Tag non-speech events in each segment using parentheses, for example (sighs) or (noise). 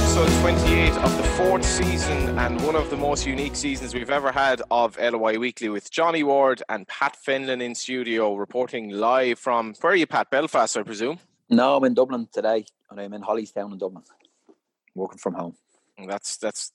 episode 28 of the fourth season and one of the most unique seasons we've ever had of LOI Weekly with Johnny Ward and Pat Fenlon in studio reporting live from, where are you, Pat? Belfast, I presume? No, I'm in Dublin today and I'm in Hollystown in Dublin, working from home. That's that's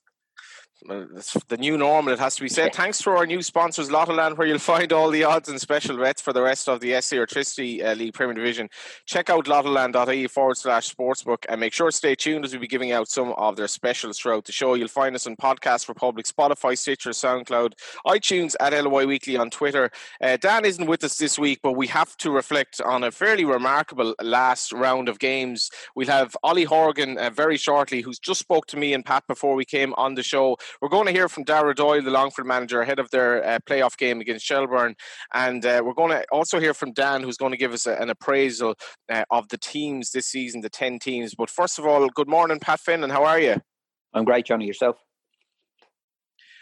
it's the new normal, it has to be said. Thanks to our new sponsors, Lottoland, where you'll find all the odds and special bets for the rest of the SSE Airtricity uh, League Premier Division. Check out lottoland.ie forward slash sportsbook and make sure to stay tuned as we'll be giving out some of their specials throughout the show. You'll find us on Podcast Republic, Spotify, Stitcher, SoundCloud, iTunes, at LOI Weekly on Twitter. Uh, Dan isn't with us this week, but we have to reflect on a fairly remarkable last round of games. We'll have Ollie Horgan uh, very shortly, who's just spoke to me and Pat before we came on the show we're going to hear from Daire Doyle, the Longford manager, ahead of their uh, playoff game against Shelbourne. And uh, we're going to also hear from Dan, who's going to give us a, an appraisal uh, of the teams this season, the 10 teams. But first of all, good morning, Pat Finn, and how are you? I'm great, Johnny. Yourself?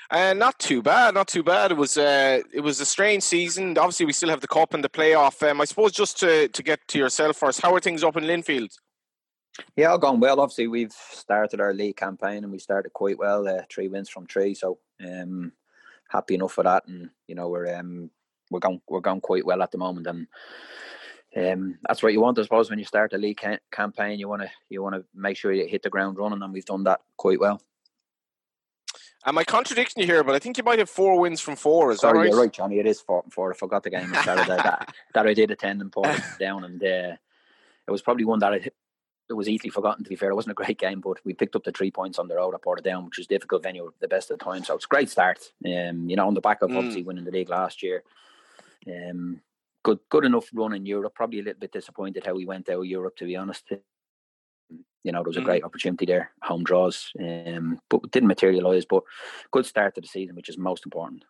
Uh, not too bad, not too bad. It was uh, it was a strange season. Obviously, we still have the cup and the playoff. Um, I suppose just to, to get to yourself first, how are things up in Linfield? Yeah, all gone well. Obviously, we've started our league campaign and we started quite well. Uh, three wins from three, so um, happy enough for that. And you know, we're um, we're going we're going quite well at the moment, and um, that's what you want, I suppose. When you start a league ca- campaign, you want to you want to make sure you hit the ground running, and we've done that quite well. Am I contradicting you here? But I think you might have four wins from four. Is Sorry, that right? You're right, Johnny. It is four from four. I forgot the game on Saturday that, (laughs) that I did attend and put (laughs) down, and uh, it was probably one that I it was easily forgotten. To be fair, it wasn't a great game, but we picked up the three points on the road at Portadown, which was difficult venue the best of the time. So it's a great start. Um, you know, on the back of mm. obviously winning the league last year. Um, good, good enough run in Europe. Probably a little bit disappointed how we went out of Europe, to be honest. You know, there was a mm. great opportunity there, home draws, um, but didn't materialise. But good start to the season, which is most important.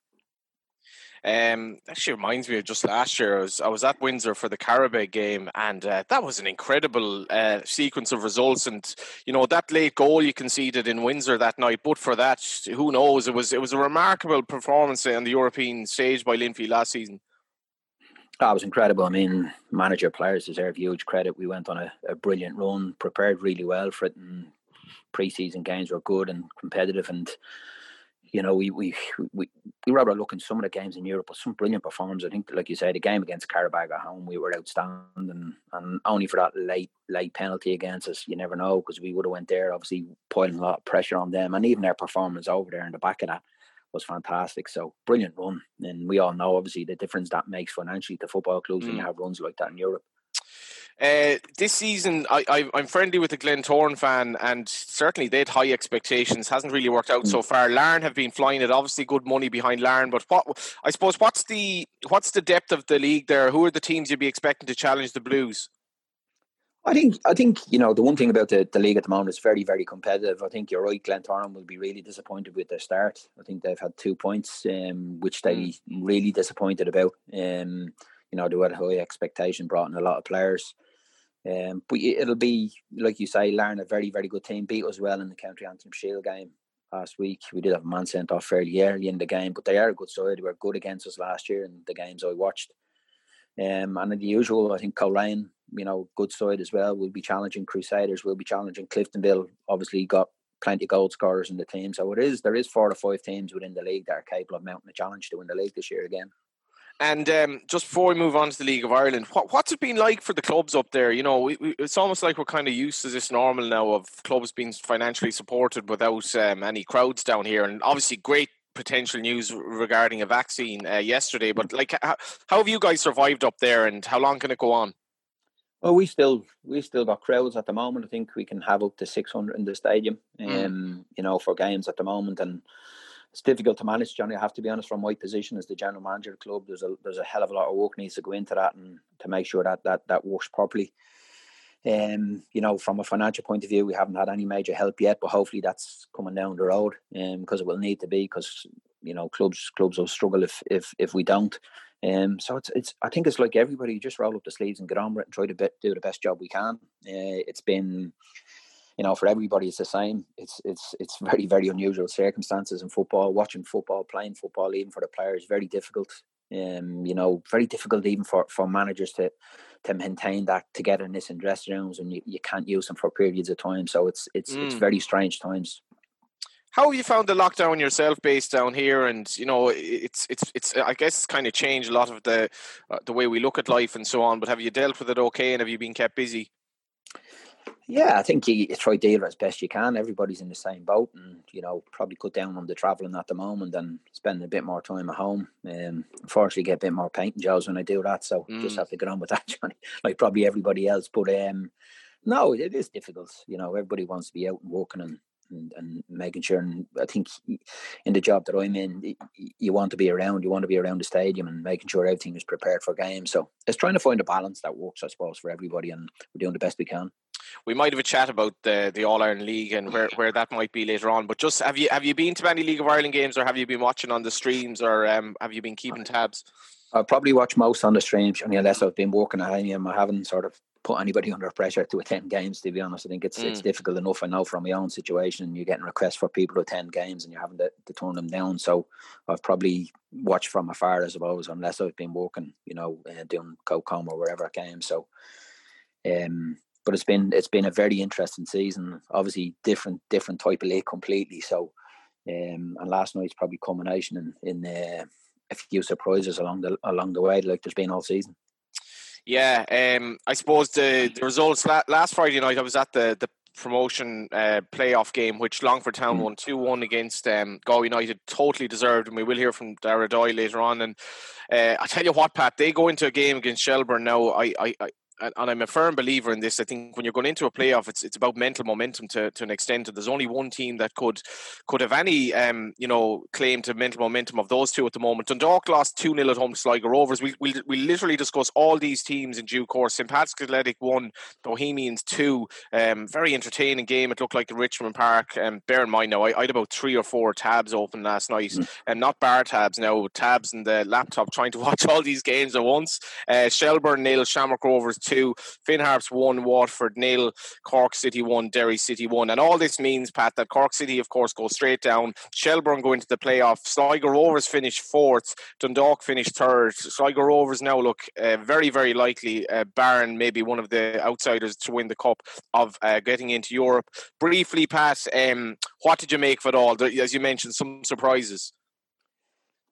Um, actually reminds me of just last year. I was, I was at Windsor for the Qarabag game, and uh, that was an incredible uh, sequence of results. And you know that late goal you conceded in Windsor that night, but for that, who knows? It was it was a remarkable performance on the European stage by Linfield last season. That was incredible. I mean, manager players deserve huge credit. We went on a, a brilliant run, prepared really well for it, and pre-season games were good and competitive, and you know, we we we we were able to look in some of the games in Europe, but some brilliant performances. I think, like you said, the game against Qarabag at home, we were outstanding, and only for that late late penalty against us, you never know because we would have went there, obviously putting a lot of pressure on them, and even their performance over there in the back of that was fantastic. So brilliant run, and we all know obviously the difference that makes financially to football clubs mm. when you mm. have runs like that in Europe. Uh, this season, I, am friendly with the Glentoran fan, and certainly they had high expectations. Hasn't really worked out so far. Larne have been flying it. Obviously, good money behind Larne, but what I suppose what's the what's the depth of the league there? Who are the teams you'd be expecting to challenge the Blues? I think I think you know the one thing about the, the league at the moment is very very competitive. I think you're right. Glentoran will be really disappointed with their start. I think they've had two points, um, which they mm. really disappointed about. Um, you know, they had high expectation, brought in a lot of players. Um, but it'll be like you say, Larne a very very good team. Beat us well in the County Antrim Shield game last week. We did have a man sent off fairly early in the game, but they are a good side. They were good against us last year in the games I watched. Um, and in the usual, I think Coleraine, you know, good side as well. Will be challenging Crusaders. Will be challenging Cliftonville. Obviously, got plenty of goal scorers in the team. So it is there is four or five teams within the league that are capable of mounting a challenge to win the league this year again. And um, just before we move on to the League of Ireland, what, what's it been like for the clubs up there? You know, we, we, it's almost like we're kind of used to this normal now of clubs being financially supported without um, any crowds down here. And obviously, great potential news regarding a vaccine uh, yesterday. But like, how, how have you guys survived up there, and how long can it go on? Well, we still we still got crowds at the moment. I think we can have up to six hundred in the stadium, mm. um, you know, for games at the moment, and it's difficult to manage, Johnny. I have to be honest. From my position as the general manager of the club, there's a there's a hell of a lot of work needs to go into that and to make sure that that that works properly. Um, you know, from a financial point of view, we haven't had any major help yet, but hopefully that's coming down the road. Um, because it will need to be because you know clubs clubs will struggle if if if we don't. Um, so it's it's I think it's like everybody just roll up the sleeves and get on with it and try to be, do the best job we can. Uh, it's been you know, for everybody, it's the same. It's it's it's very very unusual circumstances in football. Watching football, playing football, even for the players, very difficult. Um, you know, very difficult even for for managers to to maintain that togetherness in dressing rooms, and you, you can't use them for periods of time. So it's it's mm. it's very strange times. How have you found the lockdown yourself, based down here? And you know, it's it's it's. I guess it's kind of changed a lot of the uh, the way we look at life and so on. But have you dealt with it okay, and have you been kept busy? Yeah, I think you, you try deal as best you can. Everybody's in the same boat, and you know probably cut down on the travelling at the moment and spending a bit more time at home. Um, unfortunately, get a bit more painting jobs when I do that, so mm. just have to get on with (laughs) that, Johnny. Like probably everybody else, but um, no, it is difficult. You know, everybody wants to be out and working and and, and making sure. And I think in the job that I'm in, you want to be around. You want to be around the stadium and making sure everything is prepared for games. So it's trying to find a balance that works, I suppose, for everybody, and we're doing the best we can. We might have a chat about the the All Ireland League and where, where that might be later on. But just have you have you been to any League of Ireland games, or have you been watching on the streams, or um, have you been keeping tabs? I'll probably watch most on the streams, unless I've been working at home. I haven't sort of put anybody under pressure to attend games. To be honest, I think it's mm. it's difficult enough. I know from my own situation, you're getting requests for people to attend games, and you're having to, to turn them down. So I've probably watched from afar, I suppose, unless I've been working, you know, uh, doing CoCom or wherever games. So, um, but it's been it's been a very interesting season. Obviously, different different type of league completely. So, um, and last night's probably culmination in in uh, a few surprises along the along the way, like there's been all season. Yeah, um, I suppose the, the results last Friday night. I was at the the promotion uh, playoff game, which Longford Town mm. won two one against um, Galway United. Totally deserved, and we will hear from Daire Doyle later on. And uh, I tell you what, Pat, they go into a game against Shelbourne now. I, I, and, I'm a firm believer in this. I think when you're going into a playoff, it's it's about mental momentum to, to an extent. And there's only one team that could could have any um, you know claim to mental momentum of those two at the moment. Dundalk lost two 0 at home to Sligo Rovers. We we we literally discuss all these teams in due course. St Athletic won, Bohemians two. Um, very entertaining game. It looked like in Richmond Park. Um, bear in mind now, I, I had about three or four tabs open last night, mm. and not bar tabs now, tabs in the laptop, (laughs) trying to watch all these games at once. Uh, Shelbourne nil, Shamrock Rovers two, Finn Harps one, Waterford nil, Cork City one, Derry City one, and all this means, Pat, that Cork City, of course, go straight down. Shelbourne go into the playoff. Sligo Rovers finish fourth. Dundalk finish third. Sligo Rovers now look uh, very, very likely, uh, barring maybe one of the outsiders to win the cup of uh, getting into Europe. Briefly, Pat, um, what did you make of it all? As you mentioned, some surprises.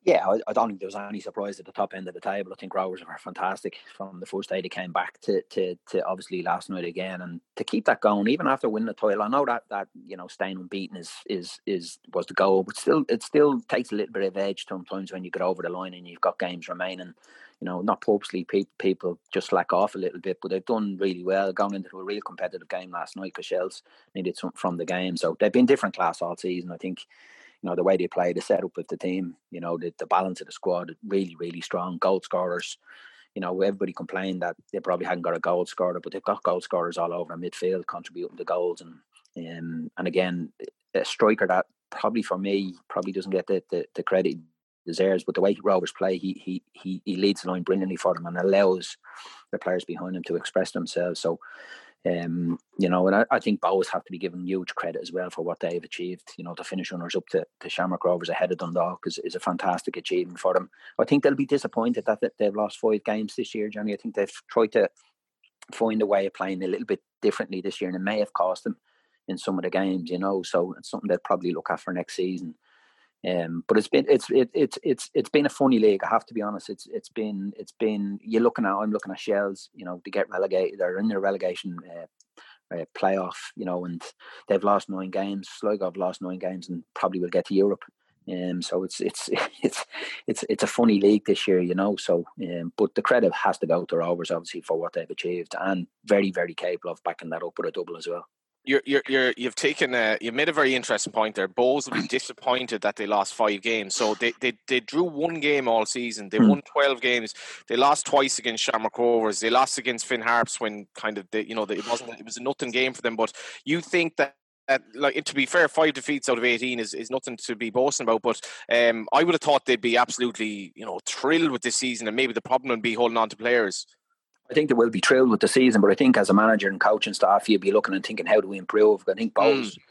Yeah, I, I, don't think there was any surprise at the top end of the table. I think Rovers were fantastic from the first day they came back to, to, to obviously last night again, and to keep that going even after winning the title. I know that that you know staying unbeaten is is is was the goal, but still it still takes a little bit of edge sometimes when you get over the line and you've got games remaining. You know, not purposely people just slack off a little bit, but they've done really well going into a real competitive game last night because Shells needed something from the game. So they've been different class all season. I think you know the way they play, the setup of the team, you know the, the balance of the squad, really really strong. Goal scorers, you know everybody complained that they probably hadn't got a goal scorer, but they've got goal scorers all over midfield contributing to goals, and um, and again a striker that probably for me probably doesn't get the, the, the credit deserves, but the way Rovers play, he he he he leads the line brilliantly for them and allows the players behind him to express themselves. So um, you know, and I, I think Bohs have to be given huge credit as well for what they've achieved. You know, to finish runners up to, to Shamrock Rovers ahead of Dundalk is, is a fantastic achievement for them. I think they'll be disappointed that they've lost five games this year, Johnny. I think they've tried to find a way of playing a little bit differently this year, and it may have cost them in some of the games, you know. So it's something they'll probably look at for next season. Um, but it's been it's it, it's it's it's been a funny league. I have to be honest. It's it's been it's been you're looking at I'm looking at Shells. You know, to get relegated. They're in their relegation uh, uh, playoff. You know, and they've lost nine games. Sligo have lost nine games and probably will get to Europe. Um, so it's it's (laughs) it's it's it's a funny league this year, you know. So, um, but the credit has to go to Rovers obviously for what they've achieved, and very very capable of backing that up with a double as well you're you're you're you've taken a you've made a very interesting point there. Bohs will be disappointed that they lost five games. So they they, they drew one game all season. They mm. won twelve games. They lost twice against Shamrock Rovers. They lost against Finn Harps when kind of they, you know it wasn't it was a nothing game for them. But you think that like to be fair, five defeats out of eighteen is, is nothing to be boasting about. But um, I would have thought they'd be absolutely, you know, thrilled with this season, and maybe the problem would be holding on to players. I think they will be thrilled with the season, but I think as a manager and coaching staff, you'll be looking and thinking, how do we improve? I think Bohs, mm. you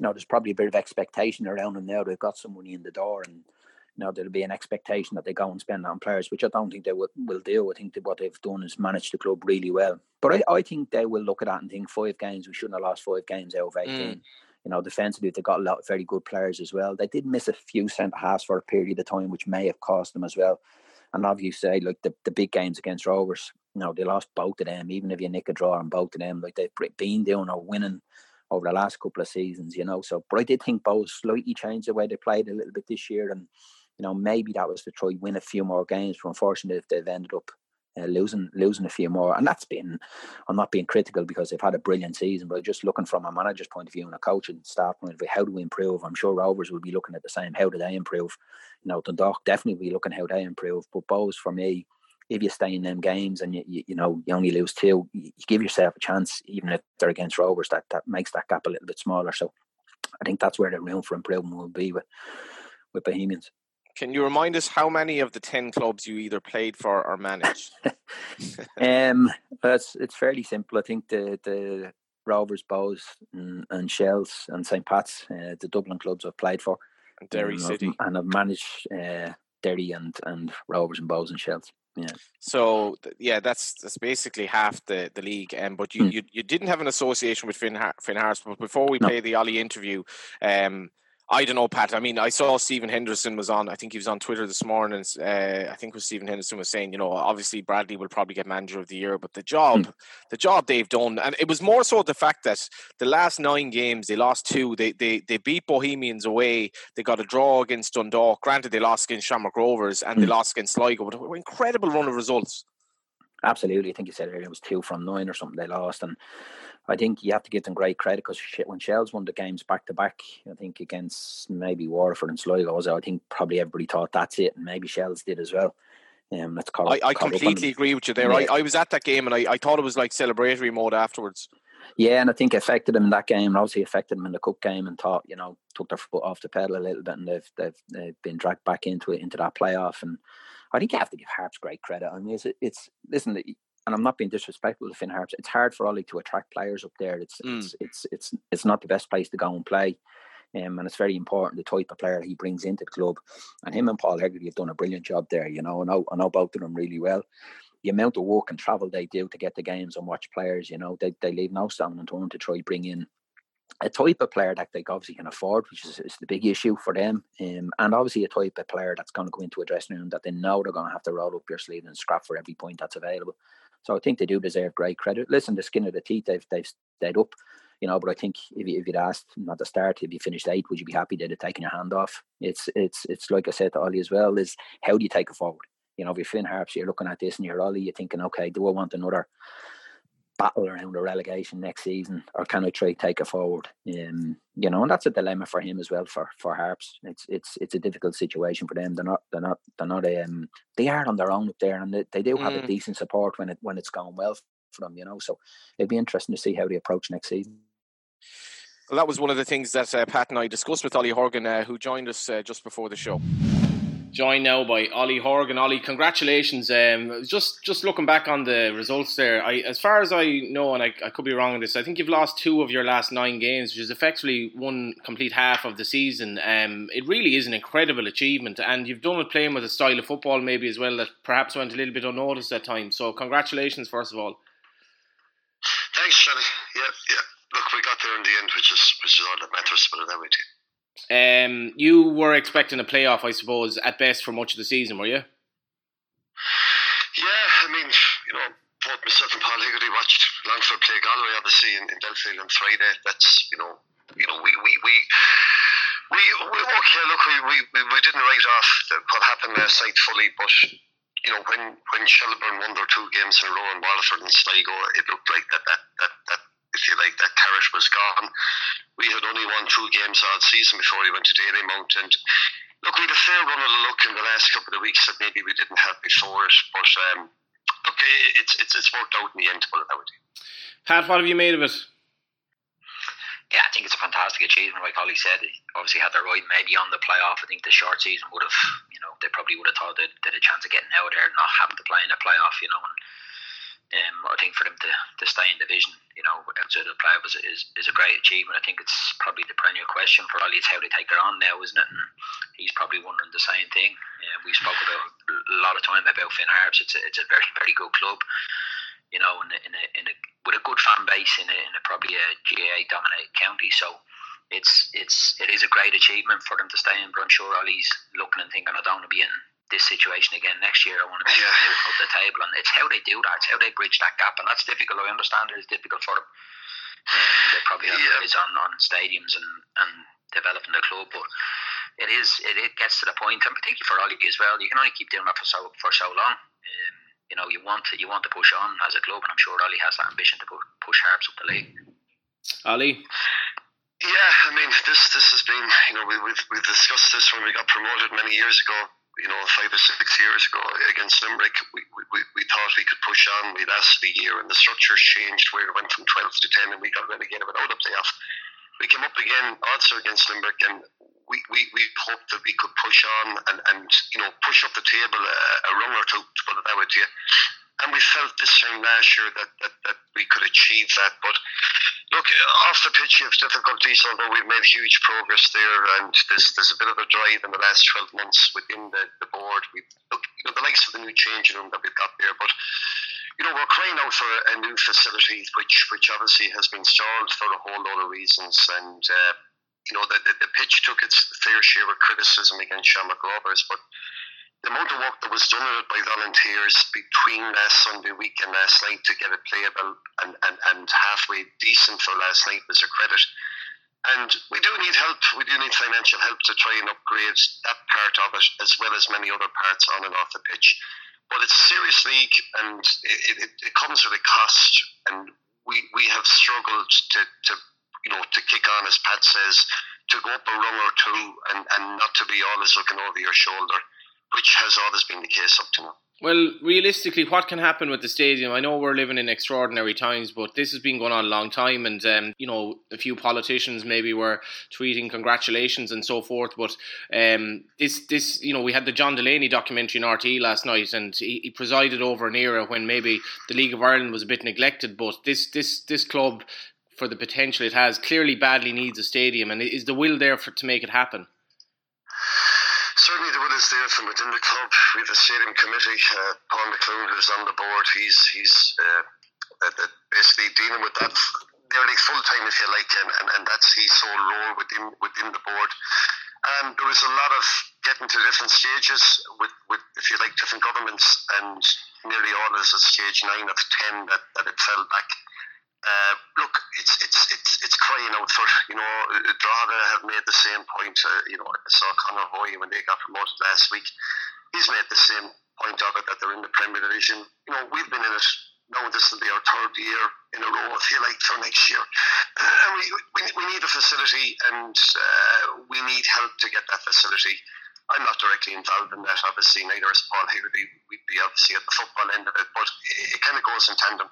know, there's probably a bit of expectation around them now. They've got some money in the door, and you know, there'll be an expectation that they go and spend on players, which I don't think they will, will do. I think that what they've done is manage the club really well. But I, I think they will look at that and think five games, we shouldn't have lost five games out of 18. Mm. You know, defensively, they've got a lot of very good players as well. They did miss a few centre halves for a period of time, which may have cost them as well. And obviously, like the, the big games against Rovers, you know, they lost both of them. Even if you nick a draw on both of them, like they've been doing or winning over the last couple of seasons, you know. So, but I did think both slightly changed the way they played a little bit this year, and you know maybe that was to try win a few more games. But unfortunately, they've ended up uh, losing losing a few more, and that's been. I'm not being critical because they've had a brilliant season, but just looking from a manager's point of view and a coaching staff point of view, how do we improve? I'm sure Rovers will be looking at the same. How do they improve? You know, Dundalk definitely will be looking how they improve. But Bohs, for me, if you stay in them games and you, you, you know you only lose two, you, give yourself a chance, even if they're against Rovers. That that makes that gap a little bit smaller. So I think that's where the room for improvement will be with with Bohemians. Can you remind us how many of the ten clubs you either played for or managed? (laughs) um, it's it's fairly simple. I think the the Rovers, Bohs, and, and Shells and St Pat's, uh, the Dublin clubs I've played for, and Derry um, City, and I've managed uh, Derry and and Rovers and Bohs and Shells. Yeah. So yeah, that's that's basically half the, the league. Um, but you, mm. you you didn't have an association with Finn Finn Harps. But before we no. play the Ollie interview, um, I don't know, Pat. I mean, I saw Stephen Henderson was on. I think he was on Twitter this morning. Uh, I think was Stephen Henderson was saying, you know, obviously Bradley will probably get manager of the year, but the job, mm. the job they've done, and it was more so the fact that the last nine games they lost two. They they they beat Bohemians away. They got a draw against Dundalk. Granted, they lost against Shamrock Rovers and mm. they hmm. lost against Sligo, but an incredible run of results. Absolutely, I think you said earlier it was two from nine or something they lost, and I think you have to give them great credit because when Shells won the games back to back, I think against maybe Waterford and Sligo, I think probably everybody thought that's it, and maybe Shells did as well. Um, let's call I, I completely agree with you there. Yeah. I, I was at that game and I, I thought it was like celebratory mode afterwards. Yeah, and I think affected them in that game, and obviously affected them in the cup game, and thought you know took their foot off the pedal a little bit, and they've they've, they've been dragged back into it into that playoff, and I think you have to give Harps great credit. I mean, it's, it's listen, and I'm not being disrespectful to Finn Harps. It's hard for Ollie to attract players up there. It's mm. it's it's it's it's not the best place to go and play. Um, and it's very important the type of player he brings into the club. And him and Paul Hegarty have done a brilliant job there. You know, I know I know both of them really well. The amount of work and travel they do to get the games and watch players, you know, they, they leave no stone unturned to try and bring in a type of player that they obviously can afford, which is, is the big issue for them. Um, and obviously a type of player that's going to go into a dressing room that they know they're going to have to roll up your sleeve and scrap for every point that's available. So I think they do deserve great credit. Listen, the skin of the teeth, they've they've stayed up, you know. But I think if, you, if you'd asked at the start, if you finished eight, would you be happy they'd have taken your hand off? It's it's it's like I said to Ollie as well. Is how do you take it forward? You know, if you're Finn Harps, you're looking at this and you're Ollie, you're thinking, okay, do I want another battle around a relegation next season, or can I try take it forward? Um, you know, and that's a dilemma for him as well. For for Harps, it's it's it's a difficult situation for them. They're not they're not they're not um they are on their own up there, and they, they do have mm. a decent support when it when it's going well for them. You know, so it'd be interesting to see how they approach next season. Well, that was one of the things that uh, Pat and I discussed with Ollie Horgan, uh, who joined us uh, just before the show joined now by Ollie Horgan. Ollie, congratulations. Um, just just looking back on the results there, I, as far as I know, and I, I could be wrong on this, I think you've lost two of your last nine games, which is effectively one complete half of the season. Um, it really is an incredible achievement, and you've done it playing with a style of football maybe as well that perhaps went a little bit unnoticed at times. So congratulations, first of all. Thanks, Johnny. Yeah, yeah. Look, we got there in the end, which is which is all that matters. But way, too. Um, you were expecting a playoff, I suppose, at best for much of the season, were you? Yeah, I mean, you know, both myself and Paul Hegarty watched Longford play Galway, obviously, in, in Belfield on Friday. That's, you know, you know, we we we. We, we okay. Look, we, we, we didn't write off what happened last night fully, but you know when when Shelbourne won their two games in a row in Waterford and Sligo, it looked like that that that, that if you like, that carrot was gone. We had only won two games all season before we went to Dalymount. And look, we had a fair run of luck in the last couple of weeks that maybe we didn't have before it. But um, look, it's, it's, it's worked out in the end, put it that. Pat, what have you made of it? Yeah, I think it's a fantastic achievement. Like Ollie said, obviously had their right maybe on the playoff. I think the short season would have, you know, they probably would have thought they had a chance of getting out there and not having to play in a playoff, you know. And Um, I think for them to, to stay in division, you know, outside of the playoffs is, is a great achievement. I think it's probably the perennial question for Ollie. It's how they take it on now, isn't it? And he's probably wondering the same thing. Uh, we spoke about a lot of time about Finn Harps. It's a, it's a very very good club, you know, in a, in a, in a with a good fan base in a, in a probably a GAA dominated county. So it's it's it is a great achievement for them to stay in. But I'm sure Ollie's looking and thinking, I don't want to be in this situation again next year. I want to be yeah. moving up the table, and it's how they do that. It's how they bridge that gap, and that's difficult. I understand it is difficult for them. Um, they probably have yeah. eyes on, on stadiums and, and developing the club, but it is it, it gets to the point, and particularly for Ollie as well. You can only keep doing that for so for so long. Um, you know, you want to you want to push on as a club, and I'm sure Ollie has that ambition to push Harps up the league. Ollie. Yeah, I mean, this this has been, you know, we, we've, we've discussed this when we got promoted many years ago you know, five or six years ago against Limerick, we, we, we thought we could push on. We lasted a year and the structures changed where it went from 12 to 10 and we got relegated without a playoff. We came up again also against Limerick and we, we, we hoped that we could push on and, and you know, push up the table a, a or two, to put it that way to you. And we felt this time last year that, that, that we could achieve that. But look, off the pitch, you have difficulties, although we've made huge progress there. And there's, there's a bit of a drive in the last 12 months within the, the board. We look, you know, the likes of the new changing room that we've got there. But, you know, we're crying out for a new facility, which, which obviously has been stalled for a whole lot of reasons. And, uh, you know, the, the, the pitch took its fair share of criticism against Shamrock Rovers, but the amount of work that was done by volunteers between last Sunday week and last night to get it playable and, and, and halfway decent for last night was a credit. And we do need help. We do need financial help to try and upgrade that part of it as well as many other parts on and off the pitch. But it's a serious league and it, it, it comes with a cost. And we, we have struggled to, to, you know, to kick on, as Pat says, to go up a rung or two and, and not to be always looking over your shoulder which has always been the case up to now. Well, realistically, what can happen with the stadium? I know we're living in extraordinary times, but this has been going on a long time, and um, you know, a few politicians maybe were tweeting congratulations and so forth. But um, this, this, you know, we had the John Delaney documentary in RTE last night, and he, he, presided over an era when maybe the League of Ireland was a bit neglected. But this, this, this club, for the potential it has, clearly badly needs a stadium, and is the will there for to make it happen? Certainly the will is there from within the club. We have a stadium committee. Uh, Paul McClune, who's on the board, he's he's uh, uh, basically dealing with that nearly full time, if you like, and, and, and that's his sole role within within the board. Um, there was a lot of getting to different stages with, with if you like, different governments, and nearly all is at stage nine of ten that, that it fell back. Uh, look, it's it's it's it's crying out for you know. Drogheda have made the same point. Uh, you know, I saw Conor Hoy when they got promoted last week. He's made the same point of it that they're in the Premier Division. You know, we've been in it. Now this will be our third year in a row, if you like, for next year. Uh, we, we, we need a facility, and uh, we need help to get that facility. I'm not directly involved in that, obviously, neither is Paul Hegarty. We'd be obviously at the football end of it, but it, it kind of goes in tandem.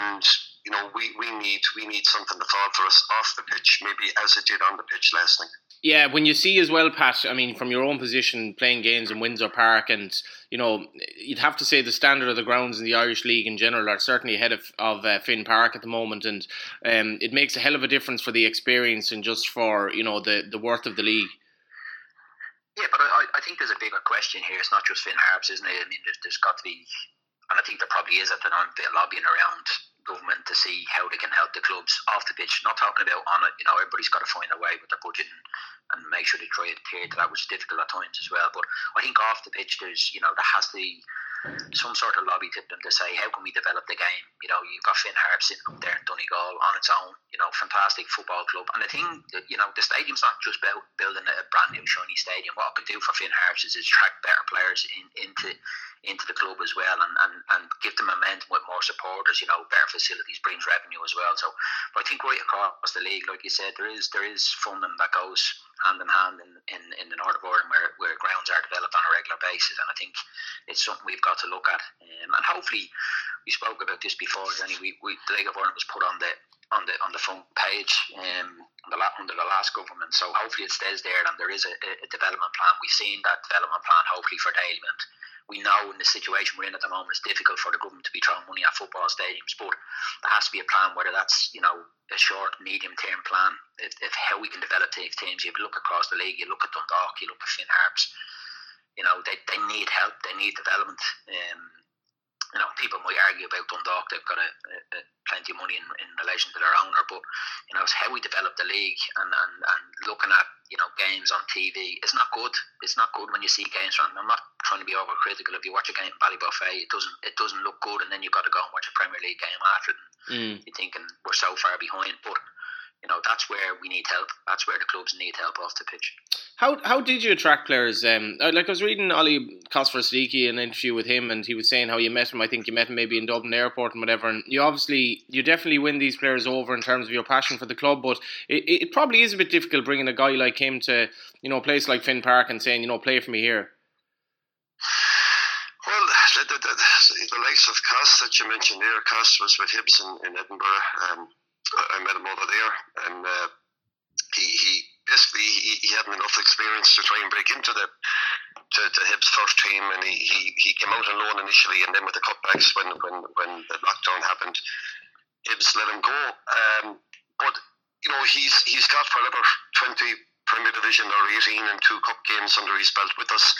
And you know, we, we need we need something to fall for us off the pitch, maybe as it did on the pitch last night. Yeah, when you see as well, Pat. I mean, from your own position, playing games in Windsor Park, and you know, you'd have to say the standard of the grounds in the Irish League in general are certainly ahead of of uh, Finn Park at the moment, and um, it makes a hell of a difference for the experience and just for you know the the worth of the league. Yeah, but I, I think there's a bigger question here. It's not just Finn Harps, isn't it? I mean, there's, there's got to be, and I think there probably is at the moment, lobbying around government to see how they can help the clubs off the pitch. Not talking about on it, you know, everybody's got to find a way with their budget and, and make sure they try adhere to that, is difficult at times as well. But I think off the pitch, there's, you know, there has to be some sort of lobby to them to say, how can we develop the game? You know, you've got Finn Harp sitting up there in Donegal on its own, you know, fantastic football club. And the thing, that, you know, the stadium's not just about building a brand new shiny stadium. What it could do for Finn Harps is attract better players in, into into the club as well and, and, and give them momentum with more supporters, you know, better facilities brings revenue as well. So but I think right across the league, like you said, there is there is funding that goes hand in hand in, in, in the north of Ireland where, where grounds are developed on a regular basis and I think it's something we've got to look at um, and hopefully we spoke about this before. Danny, we, we the League of Ireland was put on the on the on the front page um, under the last government. So hopefully it stays there, and there is a, a development plan. We've seen that development plan hopefully for Dalymount. We know in the situation we're in at the moment, it's difficult for the government to be throwing money at football stadiums, but there has to be a plan, whether that's you know a short, medium term plan, if, if how we can develop these teams. You look across the league, you look at Dundalk, you look at Finn Harps. You know they, they need help, they need development. Um, you know, people might argue about Dundalk. They've got a, a, a plenty of money in, in relation to their owner, but you know, it's how we develop the league and, and, and looking at you know games on TV. It's not good. It's not good when you see games from. I'm not trying to be overcritical. If you watch a game in Ballybofey, it doesn't it doesn't look good, and then you've got to go and watch a Premier League game after it. Mm. You're thinking we're so far behind, but you know that's where we need help. That's where the clubs need help off the pitch. How how did you attract players? Um, uh, like I was reading Ollie Kosovar Sadiki an interview with him, and he was saying how you met him. I think you met him maybe in Dublin Airport and whatever. And you obviously you definitely win these players over in terms of your passion for the club. But it, it probably is a bit difficult bringing a guy like him to you know a place like Finn Park and saying you know play for me here. Well, the, the, the, the likes of Cost that you mentioned there, Cost was with Hibs in, in Edinburgh. Um, I met him over there, and uh, he, he basically he, he hadn't enough experience to try and break into the to, to Hibs first team, and he, he, he came out on loan initially, and then with the cutbacks when when when the lockdown happened, Hibs let him go. Um, but you know he's he's got whatever twenty Premier Division or eighteen and two cup games under his belt with us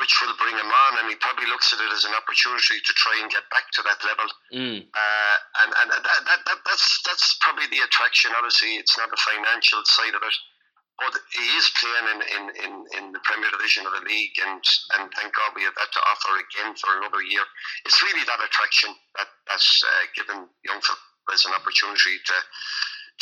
which will bring him on, and he probably looks at it as an opportunity to try and get back to that level. Mm. Uh, and and that, that, that, that's that's probably the attraction. Obviously, it's not the financial side of it, but he is playing in, in, in, in the Premier Division of the league, and and thank God we have that to offer again for another year. It's really that attraction that that's uh, given young fellas an opportunity to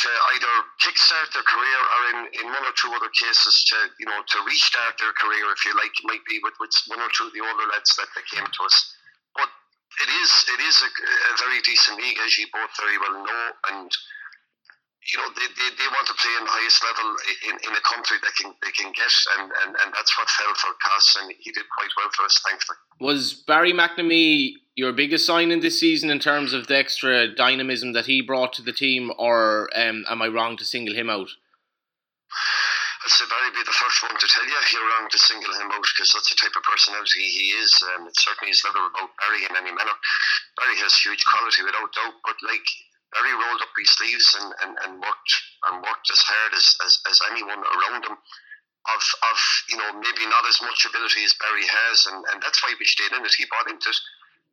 to either kickstart their career or in, in one or two other cases to you know to restart their career if you like it might be with, with one or two of the older lads that they came to us. But it is it is a, a very decent league as you both very well know and you know they, they, they want to play in the highest level in, in a country they can they can get and, and, and that's what fell for Cass and he did quite well for us thankfully. Was Barry McNamee your biggest signing this season in terms of the extra dynamism that he brought to the team, or um, am I wrong to single him out? I'd say Barry be the first one to tell you you're wrong to single him out because that's the type of personality he is. Um, it certainly is never about Barry in any manner. Barry has huge quality without doubt, but like Barry rolled up his sleeves and, and, and worked and worked as hard as, as, as anyone around him. Of, of you know maybe not as much ability as Barry has, and, and that's why we stayed in it. He bought into it.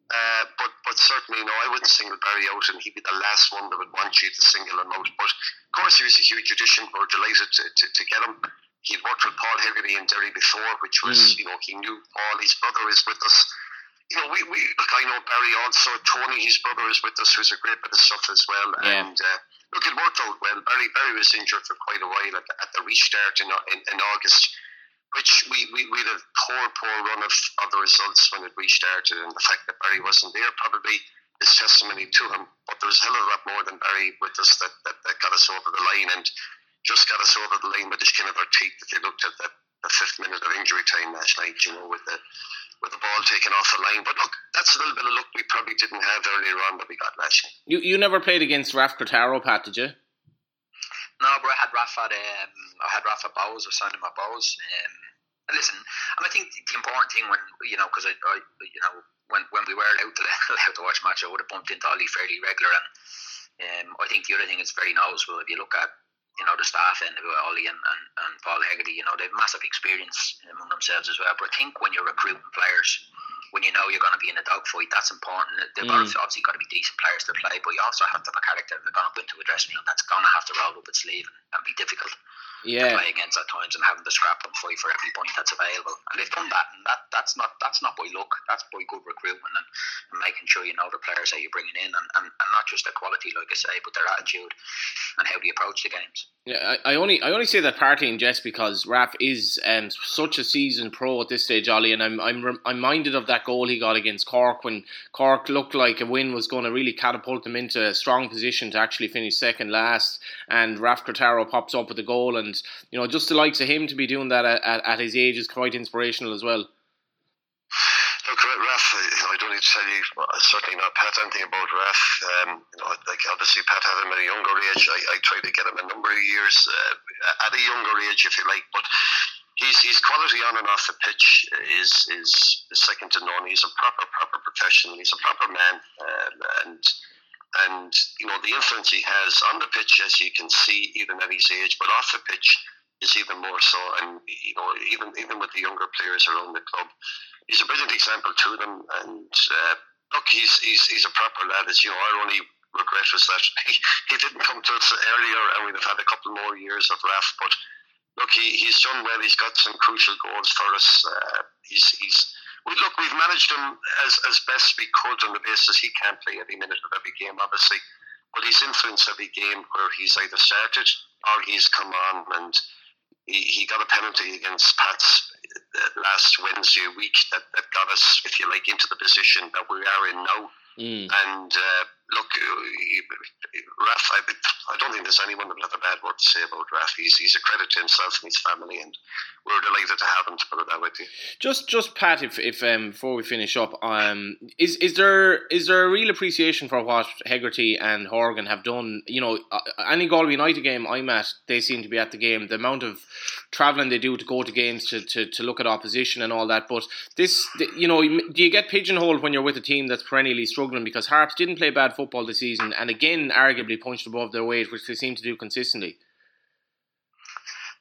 Uh, but but certainly no, I wouldn't single Barry out, and he'd be the last one that would want you to single him out. But of course, he was a huge addition. We're delighted to, to, to get him. He'd worked with Paul Hegarty in Derry before, which was mm. you know he knew Paul. His brother is with us. You know, we, we look. I know Barry also. Tony, his brother, is with us, who's a great bit of stuff as well. Yeah. And uh, look, it worked out well. Barry Barry was injured for quite a while at, at the restart in, in, in August which we, we, we had a poor, poor run of, of the results when it restarted, and the fact that Barry wasn't there probably is testimony to him. But there was a hell of a lot more than Barry with us that, that, that got us over the line and just got us over the line with the skin of our teeth. that they looked at the fifth minute of injury time last night, you know, with the with the ball taken off the line. But look, that's a little bit of luck we probably didn't have earlier on that we got last night. You you never played against Raf Cretaro, Pat, did you? No, but I had Rafa. Um, I had Rafa Bohs. I signed him at Bohs. Um, listen, and I think the important thing when you know, because I, I, you know, when when we were allowed to (laughs) allowed to watch match, I would have bumped into Ollie fairly regular, and um, I think the other thing is very noticeable if you look at you know the staff and Ollie and, and, and Paul Hegarty, you know, they have massive experience among themselves as well. But I think when you're recruiting players when you know you're going to be in a dogfight, that's important. They've mm. obviously got to be decent players to play, but you also have to have a character that's going to go into a dressing room that's going to have to roll up its sleeve and, and be difficult yeah. to play against at times and having to scrap and fight for every point that's available. And they've done that, and that that's not that's not by luck. That's by good recruitment and, and making sure you know the players that you're bringing in, and, and, and not just their quality, like I say, but their attitude and how they approach the games. Yeah, I, I only I only say that partly in jest because Raf is um, such a seasoned pro at this stage, Ollie, and I'm I'm I'm minded of that goal he got against Cork when Cork looked like a win was going to really catapult them into a strong position to actually finish second last, and Raf Cretaro pops up with the goal, and you know just the likes of him to be doing that at, at, at his age is quite inspirational as well. Look, Raf, I don't need to tell you, certainly not Pat, anything about Raf. Um, you know, like obviously Pat had him at a younger age. I, I tried to get him a number of years uh, at a younger age, if you like. But he's, his quality on and off the pitch is, is, is second to none. He's a proper, proper professional. He's a proper man. Um, and and you know the influence he has on the pitch, as you can see, even at his age, but off the pitch is even more so. And you know, even even with the younger players around the club, he's a brilliant example to them. And uh, look, he's, he's he's a proper lad. As you know, our only regret was that (laughs) he, he didn't come to us earlier, and we'd have had a couple more years of Raf. But look, he, he's done well. He's got some crucial goals for us. Uh, he's he's we look. We've managed him as as best we could on the basis he can't play every minute of every game, obviously. But he's influenced every game where he's either started or he's come on and he, he got a penalty against Pats uh, last Wednesday week that, that got us, if you like, into the position that we are in now. Mm. And uh, look, uh, Raf, I, I, don't think there's anyone that will have a bad word to say about Raf. He's, he's a credit to himself and his family, and we're delighted to have him. To put it that way. Just, just Pat, if, if um, before we finish up, um, is is there is there a real appreciation for what Hegarty and Horgan have done? You know, uh, any Galway United game I'm at, they seem to be at the game. The amount of travelling they do to go to games to, to, to look at opposition and all that. But this, you know, do you get pigeonholed when you're with a team that's perennially struggling? Because Harps didn't play bad football this season, and again, arguably punched above their weight, which they seem to do consistently.